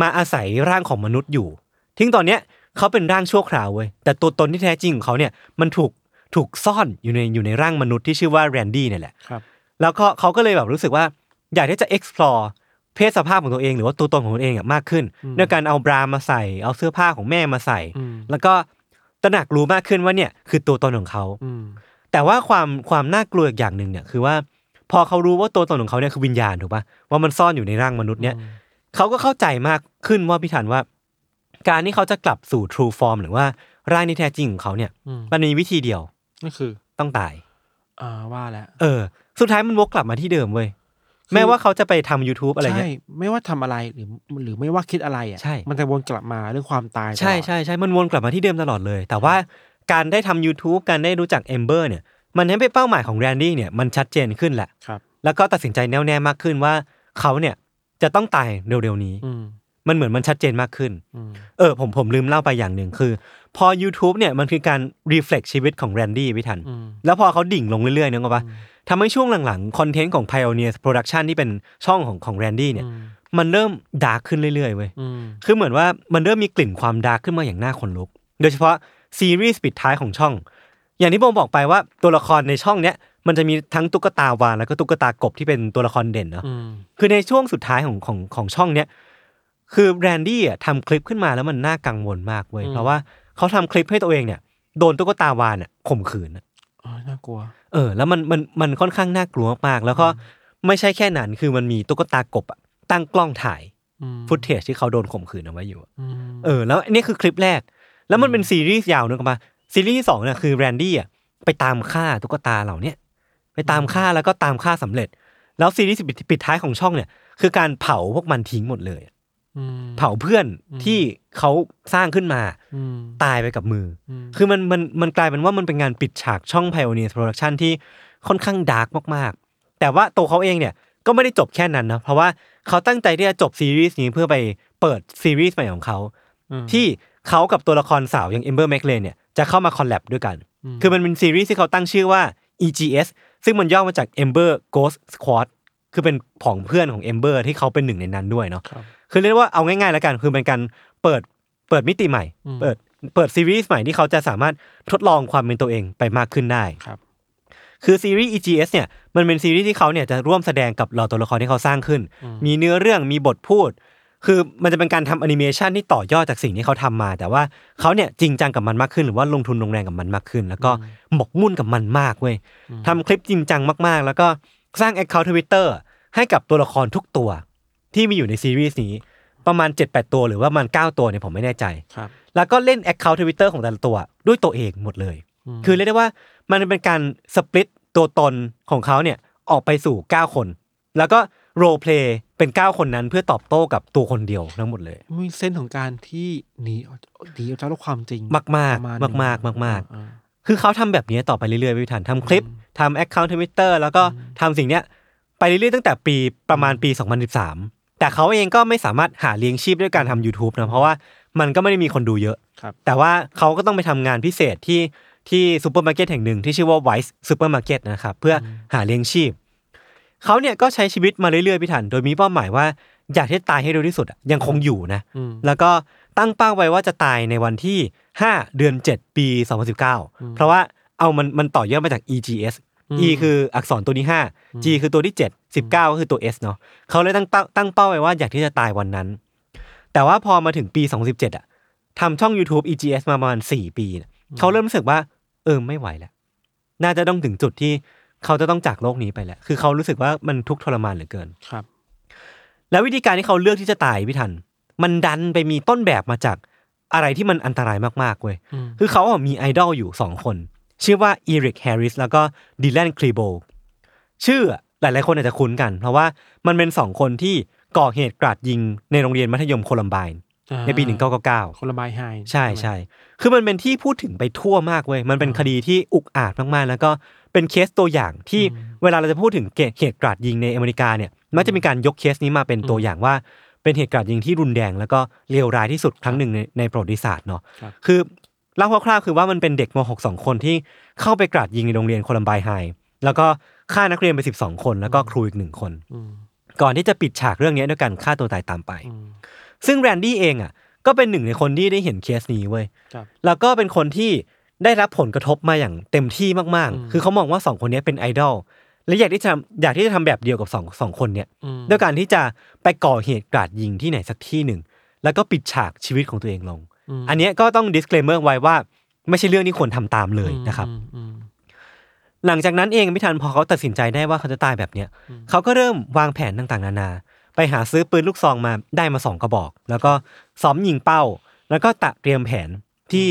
มาอาศัยร่างของมนุษย์อยู่ซึ่งตอนเนี้ยเขาเป็นร่างชั่วคราวเว้ยแต่ตัวตนที่แท้จริงของเขาเนี่ยมันถูกถูกซ่อนอยู่ในอยู่ในร่างมนุษย์ที่ชื่อว่าแรนดี้เนี่ยแหละครับแล้วก็เขาก็เลยแบบรู้สึกว่าอยากที่จะ explore เพศสภาพของตัวเองหรือว่าตัวตนของตัวเองอะมากขึ้นด้วยการเอาบรามาใส่ เอาเสื้อผ้าของแม่มาใส่อืมแล้วก็ตระหนักรู้มากขึ้นว่าเนี่ยคือตัวตนของเขาอืมแต่ว่าความความน่ากลัวอีกอย่างหนึ่งเนี่ยคือว่าพอเขารู้ว่าตัวตนของเขาเนี่ยคือวิญญาณถูกปะว่ามันซ่อนอยู่ในร่างมนุษย์เนี่ยเขาก็เข้าใจมากขึ้นว่าพี่ถันว่า การที่เขาจะกลับสู่ true form หรือว่าร่างที่แท้จริงของเขาเนี่ยอืมมันมีวิธีเดียวนั่นคือ ต้องตาย อ่าว่าแล้วเออ สุดท้ายมันวกกลับมาที่เดิมเว้ยคือ แม้ว่าเขาจะไปทำ YouTube อะไรเงี้ย ใช่ยไม่ว่าทำอะไรหรือหรือไม่ว่าคิดอะไรอะใช่มันจะวนกลับมาเรื่องความตายตลอดใช่ใช่ใช่มันวนกลับมาที่เดิมตลอดเลย แต่ว่าการได้ทำ YouTube การได้รู้จักเอมเบอร์เนี่ย มันทำให้เป้าหมายของแรนดี้เนี่ยมันชัดเจนขึ้นแหละครับแล้วก็ตัดสินใจแน่วแน่มากขึ้นว่าเขาเนี่ยจะต้องตายเร็วๆนี้อืมมันเหมือนมันชัดเจนมากขึ้นอืมเออ ผมผมลืมเล่าไปอย่างหนึ่งคือ พอ YouTube เนี่ยมันคือการ reflect ชีวิตของแรนดี้พี่ทันอืมแล้วพอเขาดิ่งลงเรื่อยๆนึกออกปะ ทำให้ช่วงหลังๆ คอนเทนต์ของ Pioneer Production ที่เป็นช่องของของแรนดี้เนี่ยอืมมันเริ่ม dark ขึ้นเรื่อยๆเว้ยอืมคือเหมือนว่ามันเริ่มมีกลิ่นความ dark ขึ้นมาอย่างน่าขนลุก โดยเฉพาะซีรีส์ปิดท้ายของช่อง อย่างที่ผมบอกไปว่าตัวละครในช่องเนี้ยมันจะมีทั้งตุ๊กตาวานแล้วก็ตุ๊กตากบที่เป็นตัวละครเด่นเนาะอืมคือในช่วงสุดท้ายของของของช่องเนี้ยคือแรนดี้อะทำคลิปขึ้นมาแล้วมันน่ากังวลมากเว้ยเพราะว่าเขาทำคลิปให้ตัวเองเนี่ยโดนตุ๊กตาวานอะข่มขืนอะอ๋อน่ากลัว เออ แล้วมันมันมันค่อนข้างน่ากลัวมากๆแล้วก็ไม่ใช่แค่นั้นคือมันมีตุ๊กตากบอะตั้งกล้องถ่ายอืมฟุตเทจที่เขาโดนข่มขืนเอาไว้อยู่อะอืมเออ แล้วอันนี้คือคลิปแรก แล้วมันเป็นซีรีส์ยาวนึกออกปะซีรีส์ที่สองเนี่ยคือแรนดี้อะไปตามฆ่าตุ๊กตาเหล่าเนี้ยไปตามฆ่าแล้วก็ตามฆ่าสำเร็จ แล้วซีรีส์ปิดปิดท้ายของช่องเนี่ย คือการเผาพวกมันทิ้งหมดเลยอะอืม เผาเพื่อนที่เขาสร้างขึ้นมาอืมตายไปกับมืออมคือมันมันมันกลายเป็นว่ามันเป็นงานปิดฉากช่อง Pioneer Production ที่ค่อนข้างดาร์กมากๆ แต่ว่าตัวเขาเองเนี่ยก็ไม่ได้จบแค่นั้นนะเพราะว่าเขาตั้งใจที่จะจบซีรีส์นี้เพื่อไปเปิดซีรีส์ใหม่ของเขาอืมที่เขากับตัวละครสาวอย่างเอมเบอร์แมคเลนเนี่ยจะเข้ามา collab ด้วยกันอืมคือมันเป็นซีรีส์ที่เขาตั้งชื่อว่า EGS ซึ่งมันย่อมาจาก Ember Ghost Squad คือเป็นผองเพื่อนของ Ember ที่เขาเป็นหนึ่งในนั้นด้วยเนาะ ครับคือเรียกว่าเอาง่ายๆแล้วกัน คือเป็นการเปิดเปิดมิติใหม่อืมเปิดเปิดซีรีส์ใหม่ที่เขาจะสามารถทดลองความเป็นตัวเองไปมากขึ้นได้ครับคือซีรีส์ EGS เนี่ยมันเป็นซีรีส์ที่เขาเนี่ยจะร่วมแสดงกับเหล่าตัวละครที่เขาสร้างขึ้น มีเนื้อเรื่องมีบทพูด คือมันจะเป็นการทำแอนิเมชันที่ต่อยอดจากสิ่งที่เขาทำมา แต่ว่าเขาเนี่ยจริงจังกับมันมากขึ้น หรือว่าลงทุนลงแรงกับมันมากขึ้น แล้วก็หมกมุ่นกับมันมากเว้ยทำคลิปจริงจังมากๆ แล้วก็สร้าง account Twitter ให้กับตัวละครทุกตัว ที่มีอยู่ในซีรีส์นี้ประมาณ 7-8 ตัวหรือว่ามัน 9 ตัวเนี่ยผมไม่แน่ใจ ครับ แล้วก็เล่น account Twitter ของแต่ละตัวด้วยตัวเองหมดเลย คือเรียกได้ว่ามันเป็นการ split ตัวตนของเขาเนี่ยออกไปสู่ 9 คน แล้วก็ roleplay เป็น 9 คนนั้นเพื่อตอบโต้กับตัวคนเดียวทั้งหมดเลย มีเส้นของการที่หนีออกหนีออกจากโลกความจริงมากมากประณมากมากหนึ่งมากมาก อ่าคือเขาทำแบบนี้ต่อไปเรื่อยๆพี่ทันทำคลิปทำแอคเคาท์ทวิตเตอร์แล้วก็ทำสิ่งเนี้ยไปเรื่อยๆตั้งแต่ปีประมาณปี 2013 แต่เขาเองก็ไม่สามารถหาเลี้ยงชีพด้วยการทำ YouTube นะเพราะว่ามันก็ไม่ได้มีคนดูเยอะครับแต่ว่าเขาก็ต้องไปทำงานพิเศษที่ที่ซูเปอร์มาร์เก็ตแห่งหนึ่งที่ชื่อว่า Vice Supermarket นะครับเพื่อหาเลี้ยงชีพเขาเนี่ยก็ใช้ชีวิตมาเรื่อยๆพี่ทันโดยมีเป้าหมายว่าอยากที่จะตายให้เร็วที่สุดอะยังคงอยู่นะอืมแล้วก็ตั้งเป้าไว้ว่าจะตายในวันที่ 5 เดือน 7 ปี 2019 เพราะว่าเอามันมันต่อยอดมาจาก EGS E คืออักษรตัวที่5 G คือตัวที่ 7 19 ก็คือตัว S เนาะเขาเลยตั้งเป้าตั้งเป้าไว้ว่าอยากที่จะตายวันนั้น แต่ว่าพอมาถึงปี 2017อะทำช่อง YouTube EGS มาประมาณ 4 ปีเนี่ยเขาเริ่มรู้สึกว่า เออไม่ไหวแล้ว น่าจะต้องถึงจุดที่เขาจะต้องจากโลกนี้ไปแล้ว คือเขารู้สึกว่ามันทุกข์ทรมานเหลือเกินครับ แล้ววิธีการที่เขาเลือกที่จะตายพี่ทัน มันดันไปมีต้นแบบมาจากอะไรที่มันอันตรายมากๆเว้ยอืมคือเขาอะมีไอดอลอยู่สองคน ชื่อว่าอีริกแฮร์ริสแล้วก็ดิแลนคลีโบชื่ออะหลายๆคนอาจจะคุ้นกัน เพราะว่ามันเป็นสองคนที่ก่อเหตุกราดยิงในโรงเรียนมัธยมโคลัมไบน์อ่าในปี 1999คนละไม้ไฮใช่ใช่คือมันเป็นที่พูดถึงไปทั่วมากเว้ยมันเป็นคดีที่อุกอาจมากๆ แล้วก็เป็นเคสตัวอย่างที่เวลาเราจะพูดถึงเหตุกราดยิงในอเมริกาเนี่ยมักจะมีการยกเคสนี้มาเป็นตัวอย่างว่าเป็นเหตุกราดยิงที่รุนแรงแล้วก็เลวร้ายที่สุดครั้งหนึ่งในในประวัติศาสตร์เนาะครับคือ เล่าคร่าวๆคือว่ามันเป็นเด็กม .6 สองคนที่เข้าไปกราดยิงในโรงเรียนโคลัมไบน์ไฮแล้วก็ฆ่านักเรียนไป12คน แล้วก็ครูอีกหนึ่งคนอืมก่อนที่จะปิดฉากเรื่องนี้ด้วยการฆ่าตัวตายตามไปอืมซึ่งแรนดี้เองอะ ก็เป็นหนึ่งในคนที่ได้เห็นเคสนี้เว้ยครับแล้วก็เป็นคนที่ได้รับผลกระทบมาอย่างเต็มที่มากอืมๆคือเขามองว่าสองคนนี้เป็นไอดอลและอยากที่จะอยากที่จะทำแบบเดียวกับสองสองคนเนี้ยอืมด้วยการที่จะไปก่อเหตุกราดยิงที่ไหนสักที่หนึ่ง แล้วก็ปิดฉากชีวิตของตัวเองลงม อันเนี้ยก็ต้อง disclaimer ไว้ว่า ไม่ใช่เรื่องที่ควรทำตามเลยนะครับอืมอืมหลังจากนั้นเองไม่ทันพอเขาตัดสินใจได้ว่าเขาจะตายแบบเนี้ยเขาก็เริ่มวางแผนต่างๆ นานา ไปหาซื้อปืนลูกซองมาได้มาสองกระบอก แล้วก็ซ้อมยิงเป้า แล้วก็ตะเตรียมแผนที่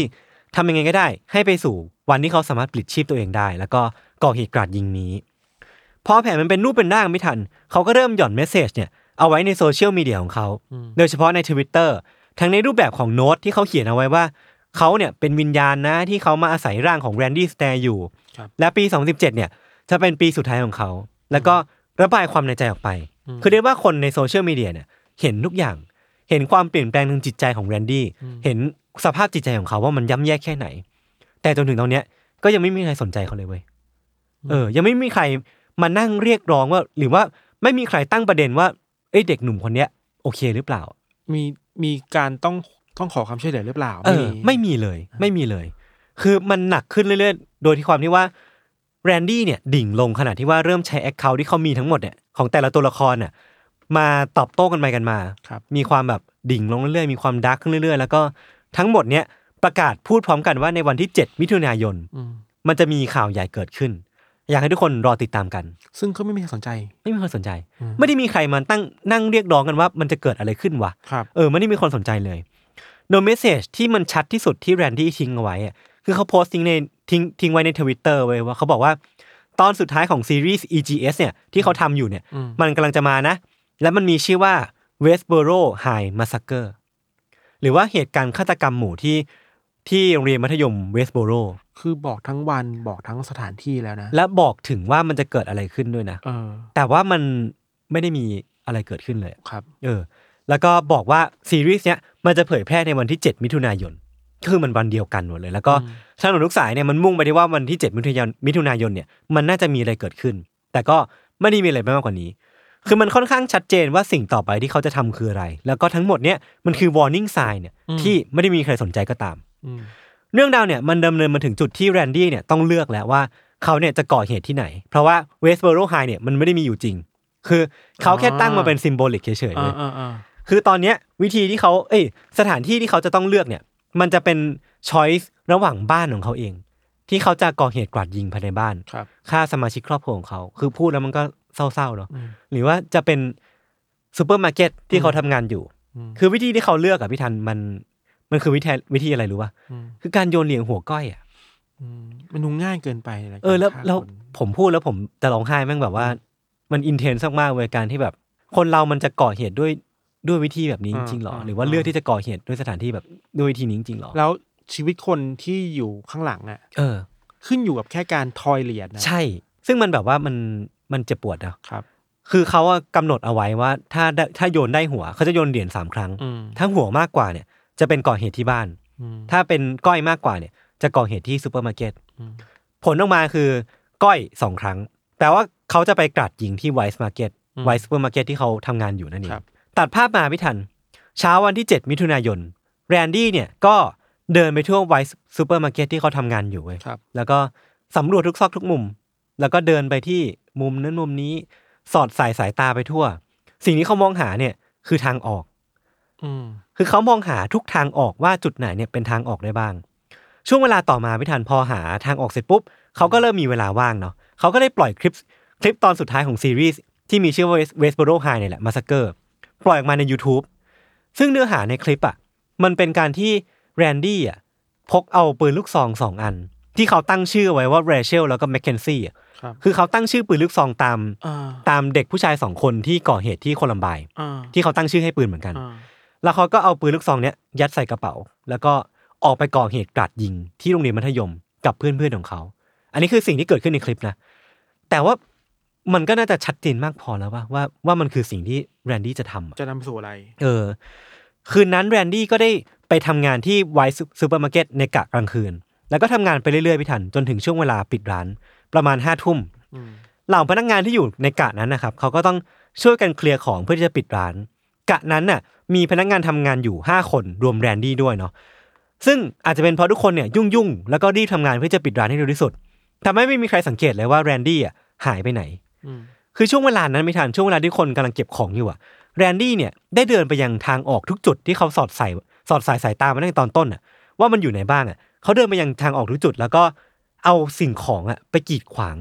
ทำยังไงก็ได้ ให้ไปสู่วันที่เขาสามารถปลิดชีพตัวเองได้ แล้วก็ก่อเหตุกราดยิงนี้พอแผนมันเป็นรูปเป็นร่างพี่ทัน เขาก็เริ่มหย่อน message เนี่ยเอาไว้ในโซเชียลมีเดียของเขา โดยเฉพาะใน Twitter ทั้งในรูปแบบของโน้ตที่เขาเขียนเอาไว้ว่าเขาเนี่ยเป็นวิญญาณนะที่เขามาอาศัยร่างของแรนดี้สแตร์อยู่ครับและปี 2017 เนี่ย จะเป็นปีสุดท้ายของเขา แล้วก็ระบายความในใจออกไป คือเรียกว่าคนในโซเชียลมีเดียเนี่ยเห็นทุกอย่าง เห็นความเปลี่ยนแปลงทางจิตใจของแรนดี้ เห็นสภาพจิตใจของเขาว่ามันย่ำแย่แค่ไหน แต่จนถึงตอนเนี้ยก็ยังไม่มีใครสนใจเขาเลยเว้ย เออ ยังไม่มีใครมานั่งเรียกร้องว่า หรือว่าไม่มีใครตั้งประเด็นว่า เอ้ยเด็กหนุ่มคนเนี้ยโอเคหรือเปล่า มี มีการต้องต้องขอความช่วยเหลือหรือเปล่าเออไม่มีเลย ไม่มีเลย คือมันหนักขึ้นเรื่อยๆ โดยที่ความที่ว่าแรนดี้เนี่ยดิ่งลงขนาดที่ว่าเริ่มใช้ account ที่เขามีทั้งหมดเนี่ยของแต่ละตัวละครน่ะมาตอบโต้กันไปกันมาครับมีความแบบดิ่งลงเรื่อยๆ มีความ dark ขึ้นเรื่อยๆ แล้วก็ทั้งหมดเนี่ยประกาศพูดพร้อมกันว่าในวันที่ 7 มิถุนายนอืมมันจะมีข่าวใหญ่เกิดขึ้น อยากให้ทุกคนรอติดตามกัน ซึ่งก็ไม่มีใครสนใจ ไม่มีคนสนใจอืมไม่ได้มีใครมาตั้งนั่งเรียกร้องกันว่ามันจะเกิดอะไรขึ้นวะครับเออไม่ได้มีคนสนใจเลยโดย message ที่มันชัดที่สุดที่แรนดี้ทิ้งเอาไว้อะคือเขาโพสต์ทิ้งในทิ้งทิ้งไว้ในทวิตเตอร์ไว้ว่าเขาบอกว่า ตอนสุดท้ายของซีรีส์ EGS เนี่ยที่เขาทำอยู่เนี่ยอืมมันกำลังจะมานะ และมันมีชื่อว่า Westboro High Massacre หรือว่าเหตุการณ์ฆาตกรรมหมู่ที่ ที่โรงเรียนมัธยมเวสต์โบโรคือบอกทั้งวันบอกทั้งสถานที่แล้วนะ และบอกถึงว่ามันจะเกิดอะไรขึ้นด้วยนะเออ แต่ว่ามันไม่ได้มีอะไรเกิดขึ้นเลย ครับ เออ แล้วก็บอกว่าซีรีส์เนี้ยมันจะเผยแพร่ในวันที่ 7 มิถุนายน คือมันวันเดียวกันหมดเลย แล้วก็ถนนทุกสายเนี่ยมันมุ่งไปที่ว่าวันที่ 7 มิถุนายนมิถุนายนเนี่ยมันน่าจะมีอะไรเกิดขึ้น แต่ก็ไม่ได้มีอะไรมากกว่านี้ คือมันค่อนข้างชัดเจนว่าสิ่งต่อไปที่เขาจะทำคืออะไร แล้วก็ทั้งหมดเนี่ยมันคือ warning sign เนี่ยที่ไม่ได้มีใครสนใจก็ตามอืม เรื่องราวเนี่ยมันดำเนินมาถึงจุดที่แรนดี้เนี่ยต้องเลือกแล้วว่าเขาเนี่ยจะก่อเหตุที่ไหน เพราะว่าเวสต์เบโรไฮเนี่ยมันไม่ได้มีอยู่จริง คือเขาแค่ตั้งมาเป็น symbolic เฉยๆอ่าเว้ยอ่าอ่าคือตอนเนี้ยวิธีที่เขาเอ้ยสถานที่ที่เขาจะต้องเลือกเนี่ย มันจะเป็น choice ระหว่างบ้านของเขาเอง ที่เขาจะก่อเหตุกราดยิงภายในบ้านครับฆ่าสมาชิกครอบครัวของเขา คือพูดแล้วมันก็เศร้าๆเนาะหรือว่าจะเป็นซูเปอร์มาร์เก็ตที่เขาทำงานอยู่ คือวิธีที่เขาเลือกอะพี่ทันมัน มันคือวิธีวิธีอะไรรู้ป่ะอืมคือการโยนเหรียญหัวก้อยอะอืมมันดูง่ายเกินไปในการเออแล้วฆ่าแล้วคนผมพูดแล้วผมจะร้องไห้แม่งแบบว่า มันอินเทนส์มากๆเว้ยการที่แบบ คนเรามันจะก่อเหตุด้วยด้วยวิธีแบบนี้จริงๆหรอ หรือว่าเลือกที่จะก่อเหตุด้วยสถานที่แบบด้วยวิธีนี้จริงๆหรอ แล้วชีวิตคนที่อยู่ข้างหลังอะ เออ ขึ้นอยู่กับแค่การทอยเหรียญนะใช่ ซึ่งมันแบบว่ามันมันเจ็บปวดนะครับ คือเขาอะกำหนดเอาไว้ว่าถ้าได้ถ้าโยนได้หัวเขาจะโยนเหรียญสามครั้งอืมถ้าหัวมากกว่าเนี่ย จะเป็นก่อเหตุที่บ้านอืมถ้าเป็นก้อยมากกว่าเนี่ย จะก่อเหตุที่ซูเปอร์มาร์เก็ตอืมผลออกมาคือก้อยสองครั้ง แปลว่าเขาจะไปกราดยิงที่ Weis Market Weis ซูเปอร์มาร์เก็ตที่เขาทำงานอยู่นั่นเองครับตัดภาพมาพี่ทัน เช้าวันที่ 7 มิถุนายน แรนดี้เนี่ยก็เดินไปทั่ว Weis ซูเปอร์มาร์เก็ตที่เขาทำงานอยู่เว้ยครับแล้วก็สำรวจทุกซอกทุกมุม แล้วก็เดินไปที่มุมนั้นมุมนี้ สอดส่ายสายตาไปทั่ว สิ่งที่เขามองหาเนี่ยคือทางออกอืม คือเขามองหาทุกทางออกว่าจุดไหนเนี่ยเป็นทางออกได้บ้าง ช่วงเวลาต่อมาพี่ทันพอหาทางออกเสร็จปุ๊บเขาก็เริ่มมีเวลาว่างเนาะเขาก็ได้ปล่อยคลิปคลิปตอนสุดท้ายของซีรีส์ที่มีชื่อว่า Westboro High เนี่ยแหละ Massacre ปล่อยออกมาใน YouTube ซึ่งเนื้อหาในคลิปอะมันเป็นการที่แรนดี้อะพกเอาปืนลูกซองสองอัน ที่เขาตั้งชื่อไว้ว่าเรเชลแล้วก็แมคเคนซี่ครับคือเขาตั้งชื่อปืนลูกซองตามอ่าตามเด็กผู้ชายสองคนที่ก่อเหตุที่โคลัมไบน์อ่าที่เขาตั้งชื่อให้ปืนเหมือนกันอ่า แล้วเขาก็เอาปืนลูกซองเนี้ยยัดใส่กระเป๋า แล้วก็ออกไปก่อเหตุกราดยิงที่โรงเรียนมัธยมกับเพื่อนๆของเขา อันนี้คือสิ่งที่เกิดขึ้นในคลิปนะ แต่ว่ามันก็น่าจะชัดเจนมากพอแล้วว่าว่าว่ามันคือสิ่งที่แรนดี้จะทำอะจะนำไปสู่อะไร เออ คืนนั้นแรนดี้ก็ได้ไปทำงานที่ Weis ซูเปอร์มาร์เก็ตในกะกลางคืน แล้วก็ทำงานไปเรื่อยๆพี่ทันจนถึงช่วงเวลาปิดร้าน ประมาณห้าทุ่มอืมเหล่าพนักงานที่อยู่ในกะนั้นนะครับเขาก็ต้องช่วยกันเคลียร์ของเพื่อที่จะปิดร้าน กะนั้นน่ะมีพนักงานทำงานอยู่ 5 คนรวมแรนดี้ด้วยเนาะซึ่งอาจจะเป็นเพราะทุกคนเนี่ยยุ่งยุ่งๆแล้วก็รีบทำงานเพื่อจะปิดร้านให้เร็วที่สุดทำให้ไม่มีใครสังเกตเลยว่าแรนดี้อะหายไปไหนอืมคือช่วงเวลานั้นไม่ทันช่วงเวลาที่คนกำลังเก็บของอยู่อะแรนดี้เนี่ยได้เดินไปยังทางออกทุกจุดที่เขาสอดใส่สอดสายสายตามาตั้งแต่ตอนต้นอะว่ามันอยู่ไหนบ้างอะเขาเดินไปยังทางออกทุกจุด แล้วก็เอาสิ่งของอะไปกีดขวาง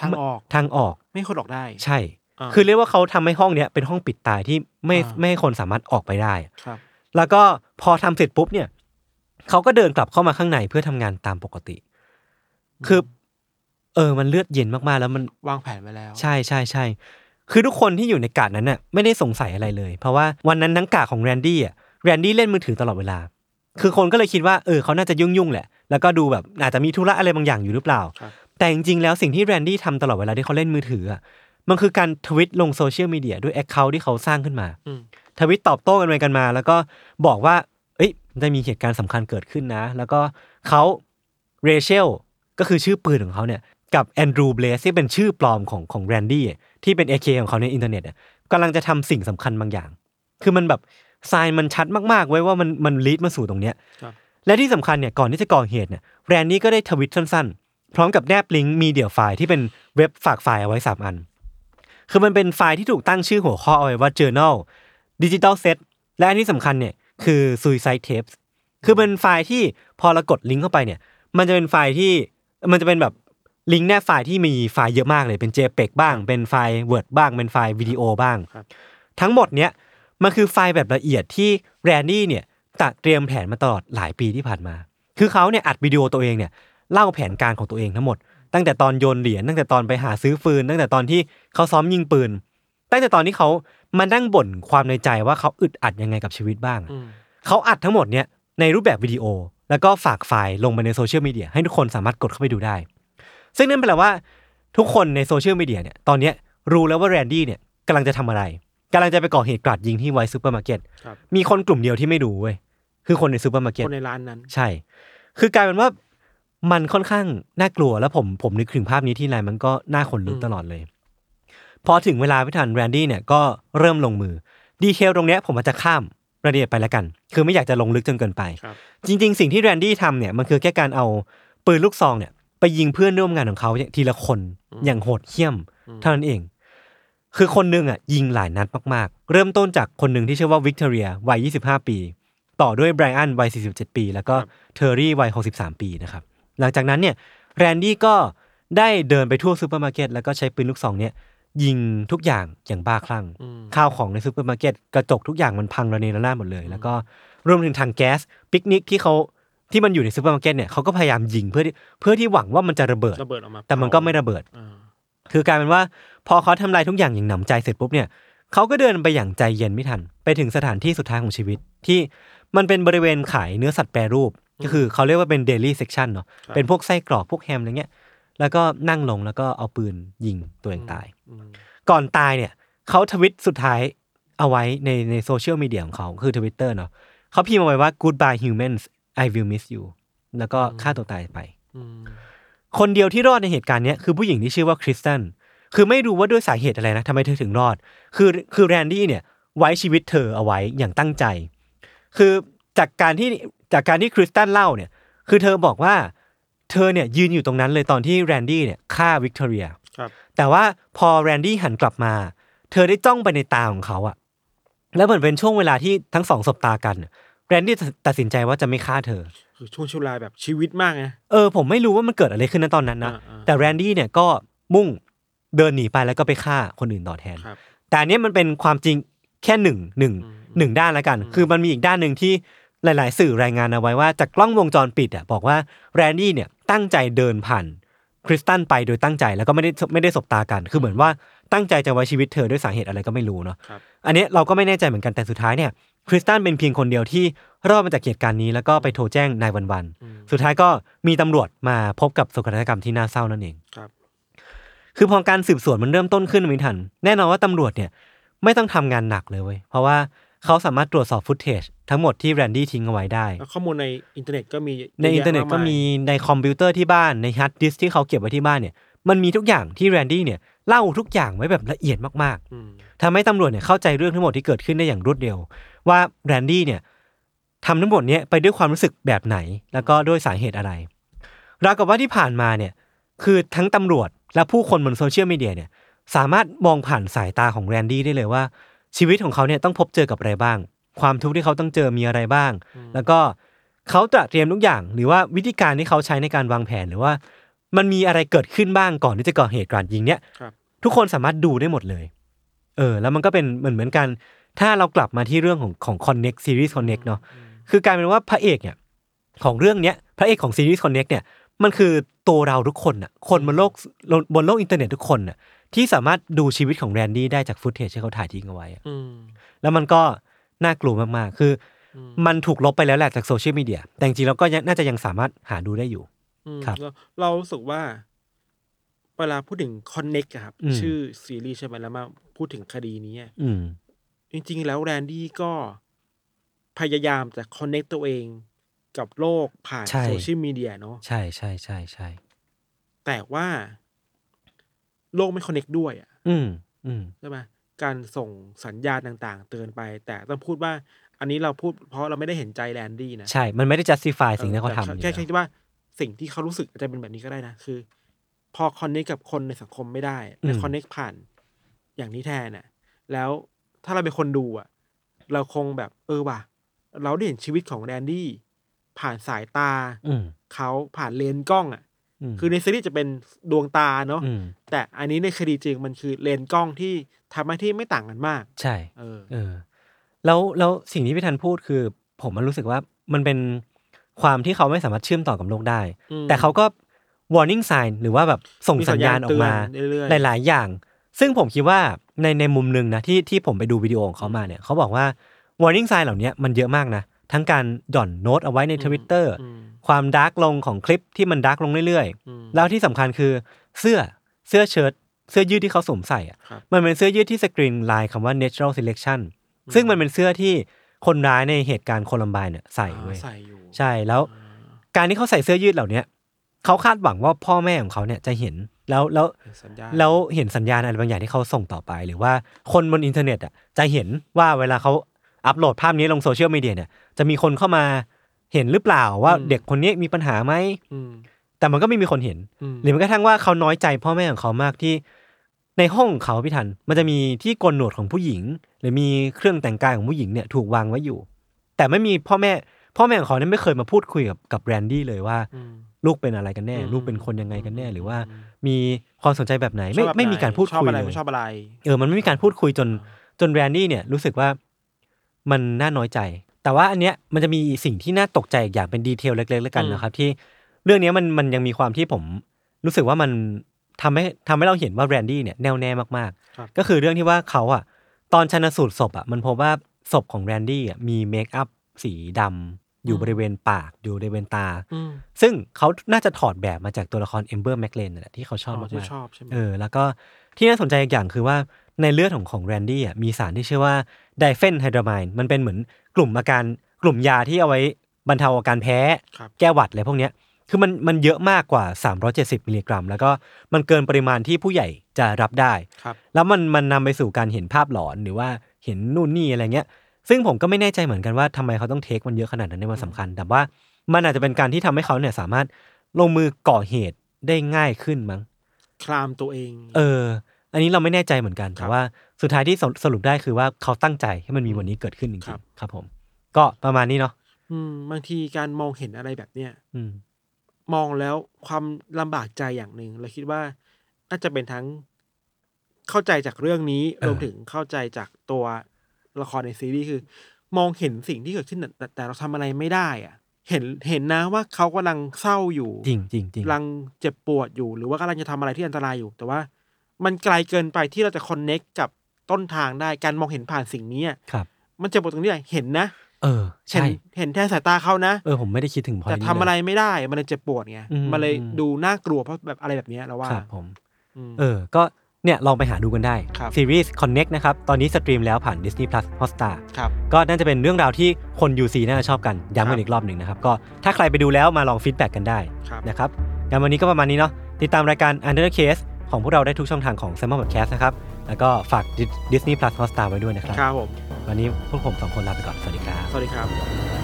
ทางออกทางออก ไม่ให้คนออกได้ ใช่อ่า คือเรียกว่าเขาทำให้ห้องเนี้ยเป็นห้องปิดตายที่ไม่อ่าไม่ให้คนสามารถออกไปได้ครับ แล้วก็พอทำเสร็จปุ๊บเนี่ยเขาก็เดินกลับเข้ามาข้างในเพื่อทำงานตามปกติ คือ เออ มันเลือดเย็นมากๆ แล้วมันวางแผนไว้แล้ว ใช่ใช่ใช่คือทุกคนที่อยู่ในกาดนั้นน่ะไม่ได้สงสัยอะไรเลย เพราะว่าวันนั้นทั้งกาดของแรนดี้อะแรนดี้เล่นมือถือตลอดเวลา คือคนก็เลยคิดว่าเออเขาน่าจะยุ่งยุ่งๆแหละ แล้วก็ดูแบบอาจจะมีธุระอะไรบางอย่างอยู่หรือเปล่าครับแต่จริงๆแล้วสิ่งที่แรนดี้ทำตลอดเวลาที่เขาเล่นมือถืออะ มันคือการทวิตลงโซเชียลมีเดียด้วย account ที่เขาสร้างขึ้นมาอืมทวิตตอบโต้กันไปกันมา แล้วก็บอกว่า เอ้ยจะมีเหตุการณ์สำคัญเกิดขึ้นนะ แล้วก็เขาเรเชลก็คือชื่อปืนของเขาเนี่ยกับแอนดรูว์ เบลซที่เป็นชื่อปลอมของของแรนดี้ที่เป็น aka ของเขาในอินเทอร์เน็ตอะกำลังจะทำสิ่งสำคัญบางอย่าง คือมันแบบ sign มันชัดมากๆ ไว้ว่ามันมัน lead มาสู่ตรงเนี้ยครับและที่สำคัญเนี่ยก่อนที่จะก่อเหตุเนี่ยแรนดี้ก็ได้ทวิตสั้นๆ พร้อมกับแนบลิงก์ media file ที่เป็นเว็บฝากไฟล์เอาไว้สามอัน คือมันเป็นไฟล์ที่ถูกตั้งชื่อหัวข้อเอาไว้ว่า journal digital set และอันที่สำคัญเนี่ยคือ suicide tapes คือเป็นไฟล์ที่พอเรากดลิงก์เข้าไปเนี่ย มันจะเป็นไฟล์ที่มันจะเป็นแบบลิงก์แนบไฟล์ที่มีไฟล์เยอะมากเลยเป็น JPEG บ้าง เป็นไฟล์ Word บ้าง เป็นไฟล์วิดีโอบ้างครับทั้งหมดเนี้ยมันคือไฟล์แบบละเอียดที่แรนดี้เนี่ยตัดเตรียมแผนมาตลอดหลายปีที่ผ่านมา คือเขาเนี่ยอัดวิดีโอตัวเองเนี่ยเล่าแผนการของตัวเองทั้งหมด ตั้งแต่ตอนโยนเหรียญตั้งแต่ตอนไปหาซื้อฟืน ตั้งแต่ตอนที่เขาซ้อมยิงปืน ตั้งแต่ตอนที่เขามานั่งบ่นความในใจว่าเขาอึดอัดยังไงกับชีวิตบ้างอืมเขาอัดทั้งหมดเนี่ยในรูปแบบวิดีโอ แล้วก็ฝากไฟล์ลงไปในโซเชียลมีเดียให้ทุกคนสามารถกดเข้าไปดูได้ ซึ่งนั่นแปลว่าทุกคนในโซเชียลมีเดียเนี่ยตอนเนี้ยรู้แล้วว่าแรนดี้เนี่ยกำลังจะทำอะไรกำลังจะไปก่อเหตุกราดยิงที่ไวซ์ซูเปอร์มาร์เก็ตครับมีคนกลุ่มเดียวที่ไม่รู้เว้ยคือคนในซูเปอร์มาร์เก็ตคนในร้านนั้น ใช่ คือกลายเป็นว่า มันค่อนข้างน่ากลัวแล้วผมผมนึกถึงภาพนี้ที่ไรมันก็น่าขนลุกอืมตลอดเลย พอถึงเวลาพี่ทันแรนดี้เนี่ยก็เริ่มลงมือ detail ตรงเนี้ยผมอาจจะข้ามรายละเอียดไปแล้วกัน คือไม่อยากจะลงลึกจนเกินไปครับจริง ๆ สิ่งที่แรนดี้ทำเนี่ยมันคือแค่การเอาปืนลูกซองเนี่ยไปยิงเพื่อนร่วมงานของเขาทีละคนอย่างโหดเหี้ยมเท่านั้นเอง คือคนหนึ่งอะยิงหลายนัดมากๆ เริ่มต้นจากคนหนึ่งที่ชื่อว่าวิกตอเรียวัย 25 ปี ต่อด้วยไบรอันวัย 47 ปี แล้วก็เทอร์รี่วัย 63 ปีนะครับ หลังจากนั้นเนี่ยแรนดี้ก็ได้เดินไปทั่วซูเปอร์มาร์เก็ตแล้วก็ใช้ปืนลูกซองเนี่ยยิงทุกอย่างอย่างบ้าคลั่ง ข้าวของในซูเปอร์มาร์เก็ตกระจกทุกอย่างมันพังระเนระนาดหมดเลย แล้วก็รวมถึงถังแก๊สปิกนิกที่เขาที่มันอยู่ในซูเปอร์มาร์เก็ตเนี่ยเขาก็พยายามยิงเพื่อที่เพื่อที่หวังว่ามันจะระเบิด ระเบิดออกมา แต่มันก็ไม่ระเบิดอ่าคือกลายเป็นว่า พอเขาทำลายทุกอย่างอย่างหนำใจเสร็จปุ๊บเนี่ยเขาก็เดินไปอย่างใจเย็นพี่ทัน ไปถึงสถานที่สุดท้ายของชีวิต ที่มันเป็นบริเวณขายเนื้อสัตว์แปรรูป ก็คือเขาเรียกว่าเป็นเดลี่เซ c ชันเนาะเป็นพวกไส้กรอกพวกแฮมอะไรเงี้ย แล้วก็นั่งลงแล้วก็เอาปืนยิงตัวเองตาย ก่อนตายเนี่ยเขาทวิตสุดท้ายเอาไว้ในในโซเชียลมีเดียของเขาคือทวิตเตอร์เนาะเขาพิมพ์เอาไว้ว่า goodbye humans I will miss you แล้วก็ฆ่าตัวตายไป คนเดียวที่รอดในเหตุการณ์เนี้ยคือผู้หญิงที่ชื่อว่าคริสตันคือไม่รู้ว่าด้วยสาเหตุอะไรนะทำไมเธอถึงรอด คือคือแรนดี้เนี่ยไว้ชีวิตเธอเอาไว้อย่างตั้งใจ คือจากการที่ จากการที่คริสตันเล่าเนี่ย คือเธอบอกว่า เธอเนี่ยยืนอยู่ตรงนั้นเลยตอนที่แรนดี้เนี่ยฆ่าวิกตอเรียครับแต่ว่าพอแรนดี้หันกลับมา เธอได้จ้องไปในตาของเขาอะแล้วเหมือนเป็นช่วงเวลาที่ทั้งสองสบตากันแรนดี้ตัดสินใจว่าจะไม่ฆ่าเธอคือช่วงชุลายแบบชีวิตมากนะเออผมไม่รู้ว่ามันเกิดอะไรขึ้นในตอนนั้นนะอ่าอ่าแต่แรนดี้เนี่ยก็มุ่งเดินหนีไปแล้วก็ไปฆ่าคนอื่นต่อแทนครับแต่อันเนี้ยมันเป็นความจริงแค่หนึ่งหนึ่งหนึ่งด้านแล้วกัน คือมันมีอีกด้านหนึ่งที่ หลาย ๆ สื่อรายงานเอาไว้ว่าจากกล้องวงจรปิดอะบอกว่าแรนดี้เนี่ยตั้งใจเดินผ่านคริสตันไปโดยตั้งใจแล้วก็ไม่ได้ไม่ได้สบตากัน คือเหมือนว่าตั้งใจจะไว้ชีวิตเธอด้วยสาเหตุอะไรก็ไม่รู้เนาะครับอันเนี้ยเราก็ไม่แน่ใจเหมือนกันแต่สุดท้ายเนี่ยคริสตันเป็นเพียงคนเดียวที่รอดมาจากเหตุการณ์นี้แล้วก็ไปโทรแจ้งนายวันวันๆสุดท้ายก็มีตำรวจมาพบกับโศกนาฏกรรมที่น่าเศร้านั่นเองครับ คือพอการสืบสวนมันเริ่มต้นขึ้นมิทัน แน่นอนว่าตำรวจเนี่ยไม่ต้องทำงานหนักเลยเว้ยเพราะว่า เขาสามารถตรวจสอบฟุตเทจทั้งหมดที่แรนดี้ทิ้งเอาไว้ได้แล้วข้อมูลในอินเทอร์เน็ตก็มีในอินเทอร์เน็ตก็มีในคอมพิวเตอร์ที่บ้านในฮาร์ดดิสก์ที่เขาเก็บไว้ที่บ้านเนี่ยมันมีทุกอย่างที่แรนดี้เนี่ยเล่าทุกอย่างไว้แบบละเอียดมากอืมๆทำให้ตำรวจเนี่ยเข้าใจเรื่องทั้งหมดที่เกิดขึ้นได้อย่างรวดเร็ว ว่าแรนดี้เนี่ยทำทั้งหมดเนี้ยไปด้วยความรู้สึกแบบไหน แล้วก็ด้วยสาเหตุอะไรราวกับว่าที่ผ่านมาเนี่ยคือทั้งตำรวจและผู้คนบนโซเชียลมีเดียเนี่ยสามารถมองผ่านสายตาของแรนดี้ได้เลยว่า ชีวิตของเขาเนี่ยต้องพบเจอกับอะไรบ้าง ความทุกข์ที่เขาต้องเจอมีอะไรบ้าง แล้วก็เขาตระเตรียมทุกอย่าง หรือว่าวิธีการที่เขาใช้ในการวางแผนหรือว่า มันมีอะไรเกิดขึ้นบ้างก่อนที่จะก่อเหตุการณ์ยิงเนี่ยครับทุกคนสามารถดูได้หมดเลย เออ แล้วมันก็เป็นเหมือนเหมือนกัน ถ้าเรากลับมาที่เรื่องของของ Connect Series Connect เนาะคือกลายเป็นว่าพระเอกเนี่ยของเรื่องเนี้ยพระเอกของซีรีส์ Connect เนี่ยมันคือตัวเราทุกคนน่ะคนบนโลกบนโลกอินเทอร์เน็ตทุกคนน่ะ ที่สามารถดูชีวิตของแรนดี้ได้จาก footage ที่เขาถ่ายทิ้งเอาไว้อะอืม แล้วมันก็น่ากลัวมากๆ คืออมันถูกลบไปแล้วแหละจากโซเชียลมีเดีย แต่จริงๆแล้วก็ยังน่าจะยังสามารถหาดูได้อยู่ อืมครับเราเรารู้สึกว่า เวลาพูดถึง Connect อะครับ อืม ชื่อซีรีส์ใช่ไหมแล้วมาพูดถึงคดีนี้อะอืม จริง ๆ แล้วแรนดี้ก็พยายามจะ Connect ตัวเองกับโลกผ่านใช่ โซเชียลมีเดียเนาะใช่ใช่ใช่ใช่แต่ว่า โลกไม่ Connect ด้วยอะอืมอืมใช่ไหมการส่งสัญญาณต่าง ๆ เตือนไป แต่ต้องพูดว่า อันนี้เราพูดเพราะเราไม่ได้เห็นใจแรนดี้นะใช่ มันไม่ได้ justify สิ่งที่เขาแต่ทำอยู่แค่แล้วแค่คิดว่าสิ่งที่เขารู้สึกอาจจะเป็นแบบนี้ก็ได้นะคือ พอคอนเนคกับคนในสังคมไม่ได้แต่คอนเนคผ่านอย่างนี้แทนน่ะ แล้วถ้าเราเป็นคนดูอะ เราคงแบบเออว่ะ เราได้เห็นชีวิตของแรนดี้ผ่านสายตาอืมเขาผ่านเลนส์กล้องอะม คือในซีรีส์จะเป็นดวงตาเนาะอืมแต่อันนี้ในคดีจริงมันคือเลนส์กล้องที่ทำหน้าที่ไม่ต่างกันมาก ใช่ เออเออแล้วแล้วสิ่งที่พี่ธันพูดคือ ผมมันรู้สึกว่ามันเป็นความที่เขาไม่สามารถเชื่อมต่อกับโลกได้อืมแต่เขาก็ warning sign หรือว่าแบบส่งสัญญาณออกมาเตือนเรื่อยๆหลาย ๆ อย่าง ซึ่งผมคิดว่าในในมุมหนึ่งนะที่ที่ผมไปดูวิดีโอของเขามาเนี่ยเขาบอกว่า warning sign เหล่านี้มันเยอะมากนะ ทั้งการหย่อนโน้ตเอาไว้ในทวิตเตอร์อืมความ dark ลงของคลิปที่มัน dark ลงเรื่อยอืมๆแล้วที่สำคัญคือเสื้อเสื้อเชิ้ตเสื้อยืดที่เขาสวมใส่อะครับมันเป็นเสื้อยืดที่สกรีนลายคำว่า natural selection ซึ่งมันเป็นเสื้อที่คนร้ายในเหตุการณ์โคลัมไบน์เนี่ยใส่เว้ยอ่าใส่อยู่ใช่แล้ว การที่เขาใส่เสื้อยืดเหล่าเนี้ยเขาคาดหวังว่าพ่อแม่ของเขาเนี่ยจะเห็นแล้วแล้วเห็นสัญญาณแล้วเห็นสัญญาณอะไรบางอย่างที่เขาส่งต่อไป หรือว่าคนบนอินเทอร์เน็ตอะจะเห็นว่าเวลาเขา อัปโหลดภาพนี้ลงโซเชียลมีเดียเนี่ยจะมีคนเข้ามาเห็นหรือเปล่าว่าเด็กคนนี้มีปัญหาไหมอืมแต่มันก็ไม่มีคนเห็นอืมหรือแม้กระทั่งว่าเขาน้อยใจพ่อแม่ของเขามากที่ในห้องของเขาพี่ทันมันจะมีที่โกนหนวดของผู้หญิง หรือมีเครื่องแต่งกายของผู้หญิงเนี่ยถูกวางไว้อยู่ แต่ไม่มีพ่อแม่ พ่อแม่ของเขาเนี่ยไม่เคยมาพูดคุยกับกับแรนดี้เลยว่าอืมลูกเป็นอะไรกันแน่อืมลูกเป็นคนยังไงกันแน่ หรือว่ามีความสนใจแบบไหนไม่ชอบแบบไม่มีการพูดชอบคุยอะไรเลยไม่ชอบอะไร เออมันไม่มีการพูดคุยจนจนแรนดี้เนี่ยรู้สึกว่า มันน่าน้อยใจ แต่ว่าอันเนี้ยมันจะมีสิ่งที่น่าตกใจอีกอย่างเป็น detail เล็กๆแล้วกันอืมนะครับ ที่เรื่องเนี้ยมันมันยังมีความที่ผมรู้สึกว่ามันทำให้ทำให้เราเห็นว่าแรนดี้เนี่ยแน่วแน่มากครับๆก็คือเรื่องที่ว่าเขาอะตอนชันสูตรศพอะมันพบว่าศพของแรนดี้อะมี makeupสีดำอยู่บริเวณปากอยู่บริเวณตาอืมซึ่งเขาน่าจะถอดแบบมาจากตัวละครเอมเบอร์แมคเลนนแหละที่เขาชอบอ๋อที่มากๆชอบใช่ไหมเออแล้วก็ที่น่าสนใจอีกอย่างคือว่าในเลือดของของแรนดี้อะมีสารที่ชื่อว่า ไดเฟนไฮดรามีนมันเป็นเหมือนกลุ่มอาการกลุ่มยาที่เอาไว้บรรเทาอาการแพ้ ครับ แก้หวัดอะไรพวกเนี้ย คือมันมันเยอะมากกว่า 370 มิลลิกรัม แล้วก็มันเกินปริมาณที่ผู้ใหญ่จะรับได้ ครับ แล้วมันมันนำไปสู่การเห็นภาพหลอนหรือว่าเห็นนู่นนี่อะไรเงี้ย ซึ่งผมก็ไม่แน่ใจเหมือนกันว่าทำไมเขาต้องเทคมันเยอะขนาดนั้นในวันสำคัญ แต่ว่ามันอาจจะเป็นการที่ทำให้เขาเนี่ยสามารถลงมือก่อเหตุได้ง่ายขึ้นมั้ง คลามตัวเอง เออ อันนี้เราไม่แน่ใจเหมือนกันครัแต่บว่า สุดท้ายที่สรุสรุปได้คือว่าเขาตั้งใจให้มันมีวันนี้เกิดขึ้นจริงครับๆครับ ผม ก็ประมาณนี้เนาะอืม บางทีการมองเห็นอะไรแบบเนี้ยอืม มองแล้วความลำบากใจอย่างหนึ่งเราคิดว่าน่าจะเป็นทั้งเข้าใจจากเรื่องนี้เออรวมถึงเข้าใจจากตัวละครในซีรีส์คือ มองเห็นสิ่งที่เกิดขึ้นแต่แต่แต่เราทำอะไรไม่ได้อะเห็นเห็นนะว่าเขากำลังเศร้าอยู่จริงจริงจริงกำลังเจ็บปวดอยู่ หรือว่ากำลังจะทำอะไรที่อันตรายอยู่ แต่ว่า มันไกลเกินไปที่เราจะคอนเน็กกับ ต้นทางได้การมองเห็นผ่านสิ่งนี้อะครับ มันเจ็บปวดตรงนี้อะเห็นนะเออเห็นใช่เห็นแทนสายตาเขานะเออผมไม่ได้คิดถึงพอยแต่นี้ทำอะไรเลยไม่ได้มันเลยเจ็บปวดไงอืมมันเลยอืมดูน่ากลัวเพราะแบบอะไรแบบเนี้ยเราว่าครับผมมเออ ก็เนี่ยลองไปหาดูกันได้ครับซีรีส์ Connect นะครับ ตอนนี้สตรีมแล้วผ่าน Disney Plus Hotstar ครับก็น่าจะเป็นเรื่องราวที่คน UC น่าจะชอบกัน ย้ำครักันบอีกรอบหนึ่งนะครับ ก็ถ้าใครไปดูแล้วมาลองฟีดแบ็กกันได้ครับนะครับงั้นวันนี้ก็ประมาณนี้เนาะติดตามรายการ Under the Case ของพวกเราได้ทุกช่องทางของ s ซ m o n Podcast นะครับ แล้วก็ฝาก Disney Plus Hotstar ไว้ด้วยนะครับ ครับผม วันนี้พวกผมสองคนลาไปก่อน สวัสดีครับ สวัสดีครับ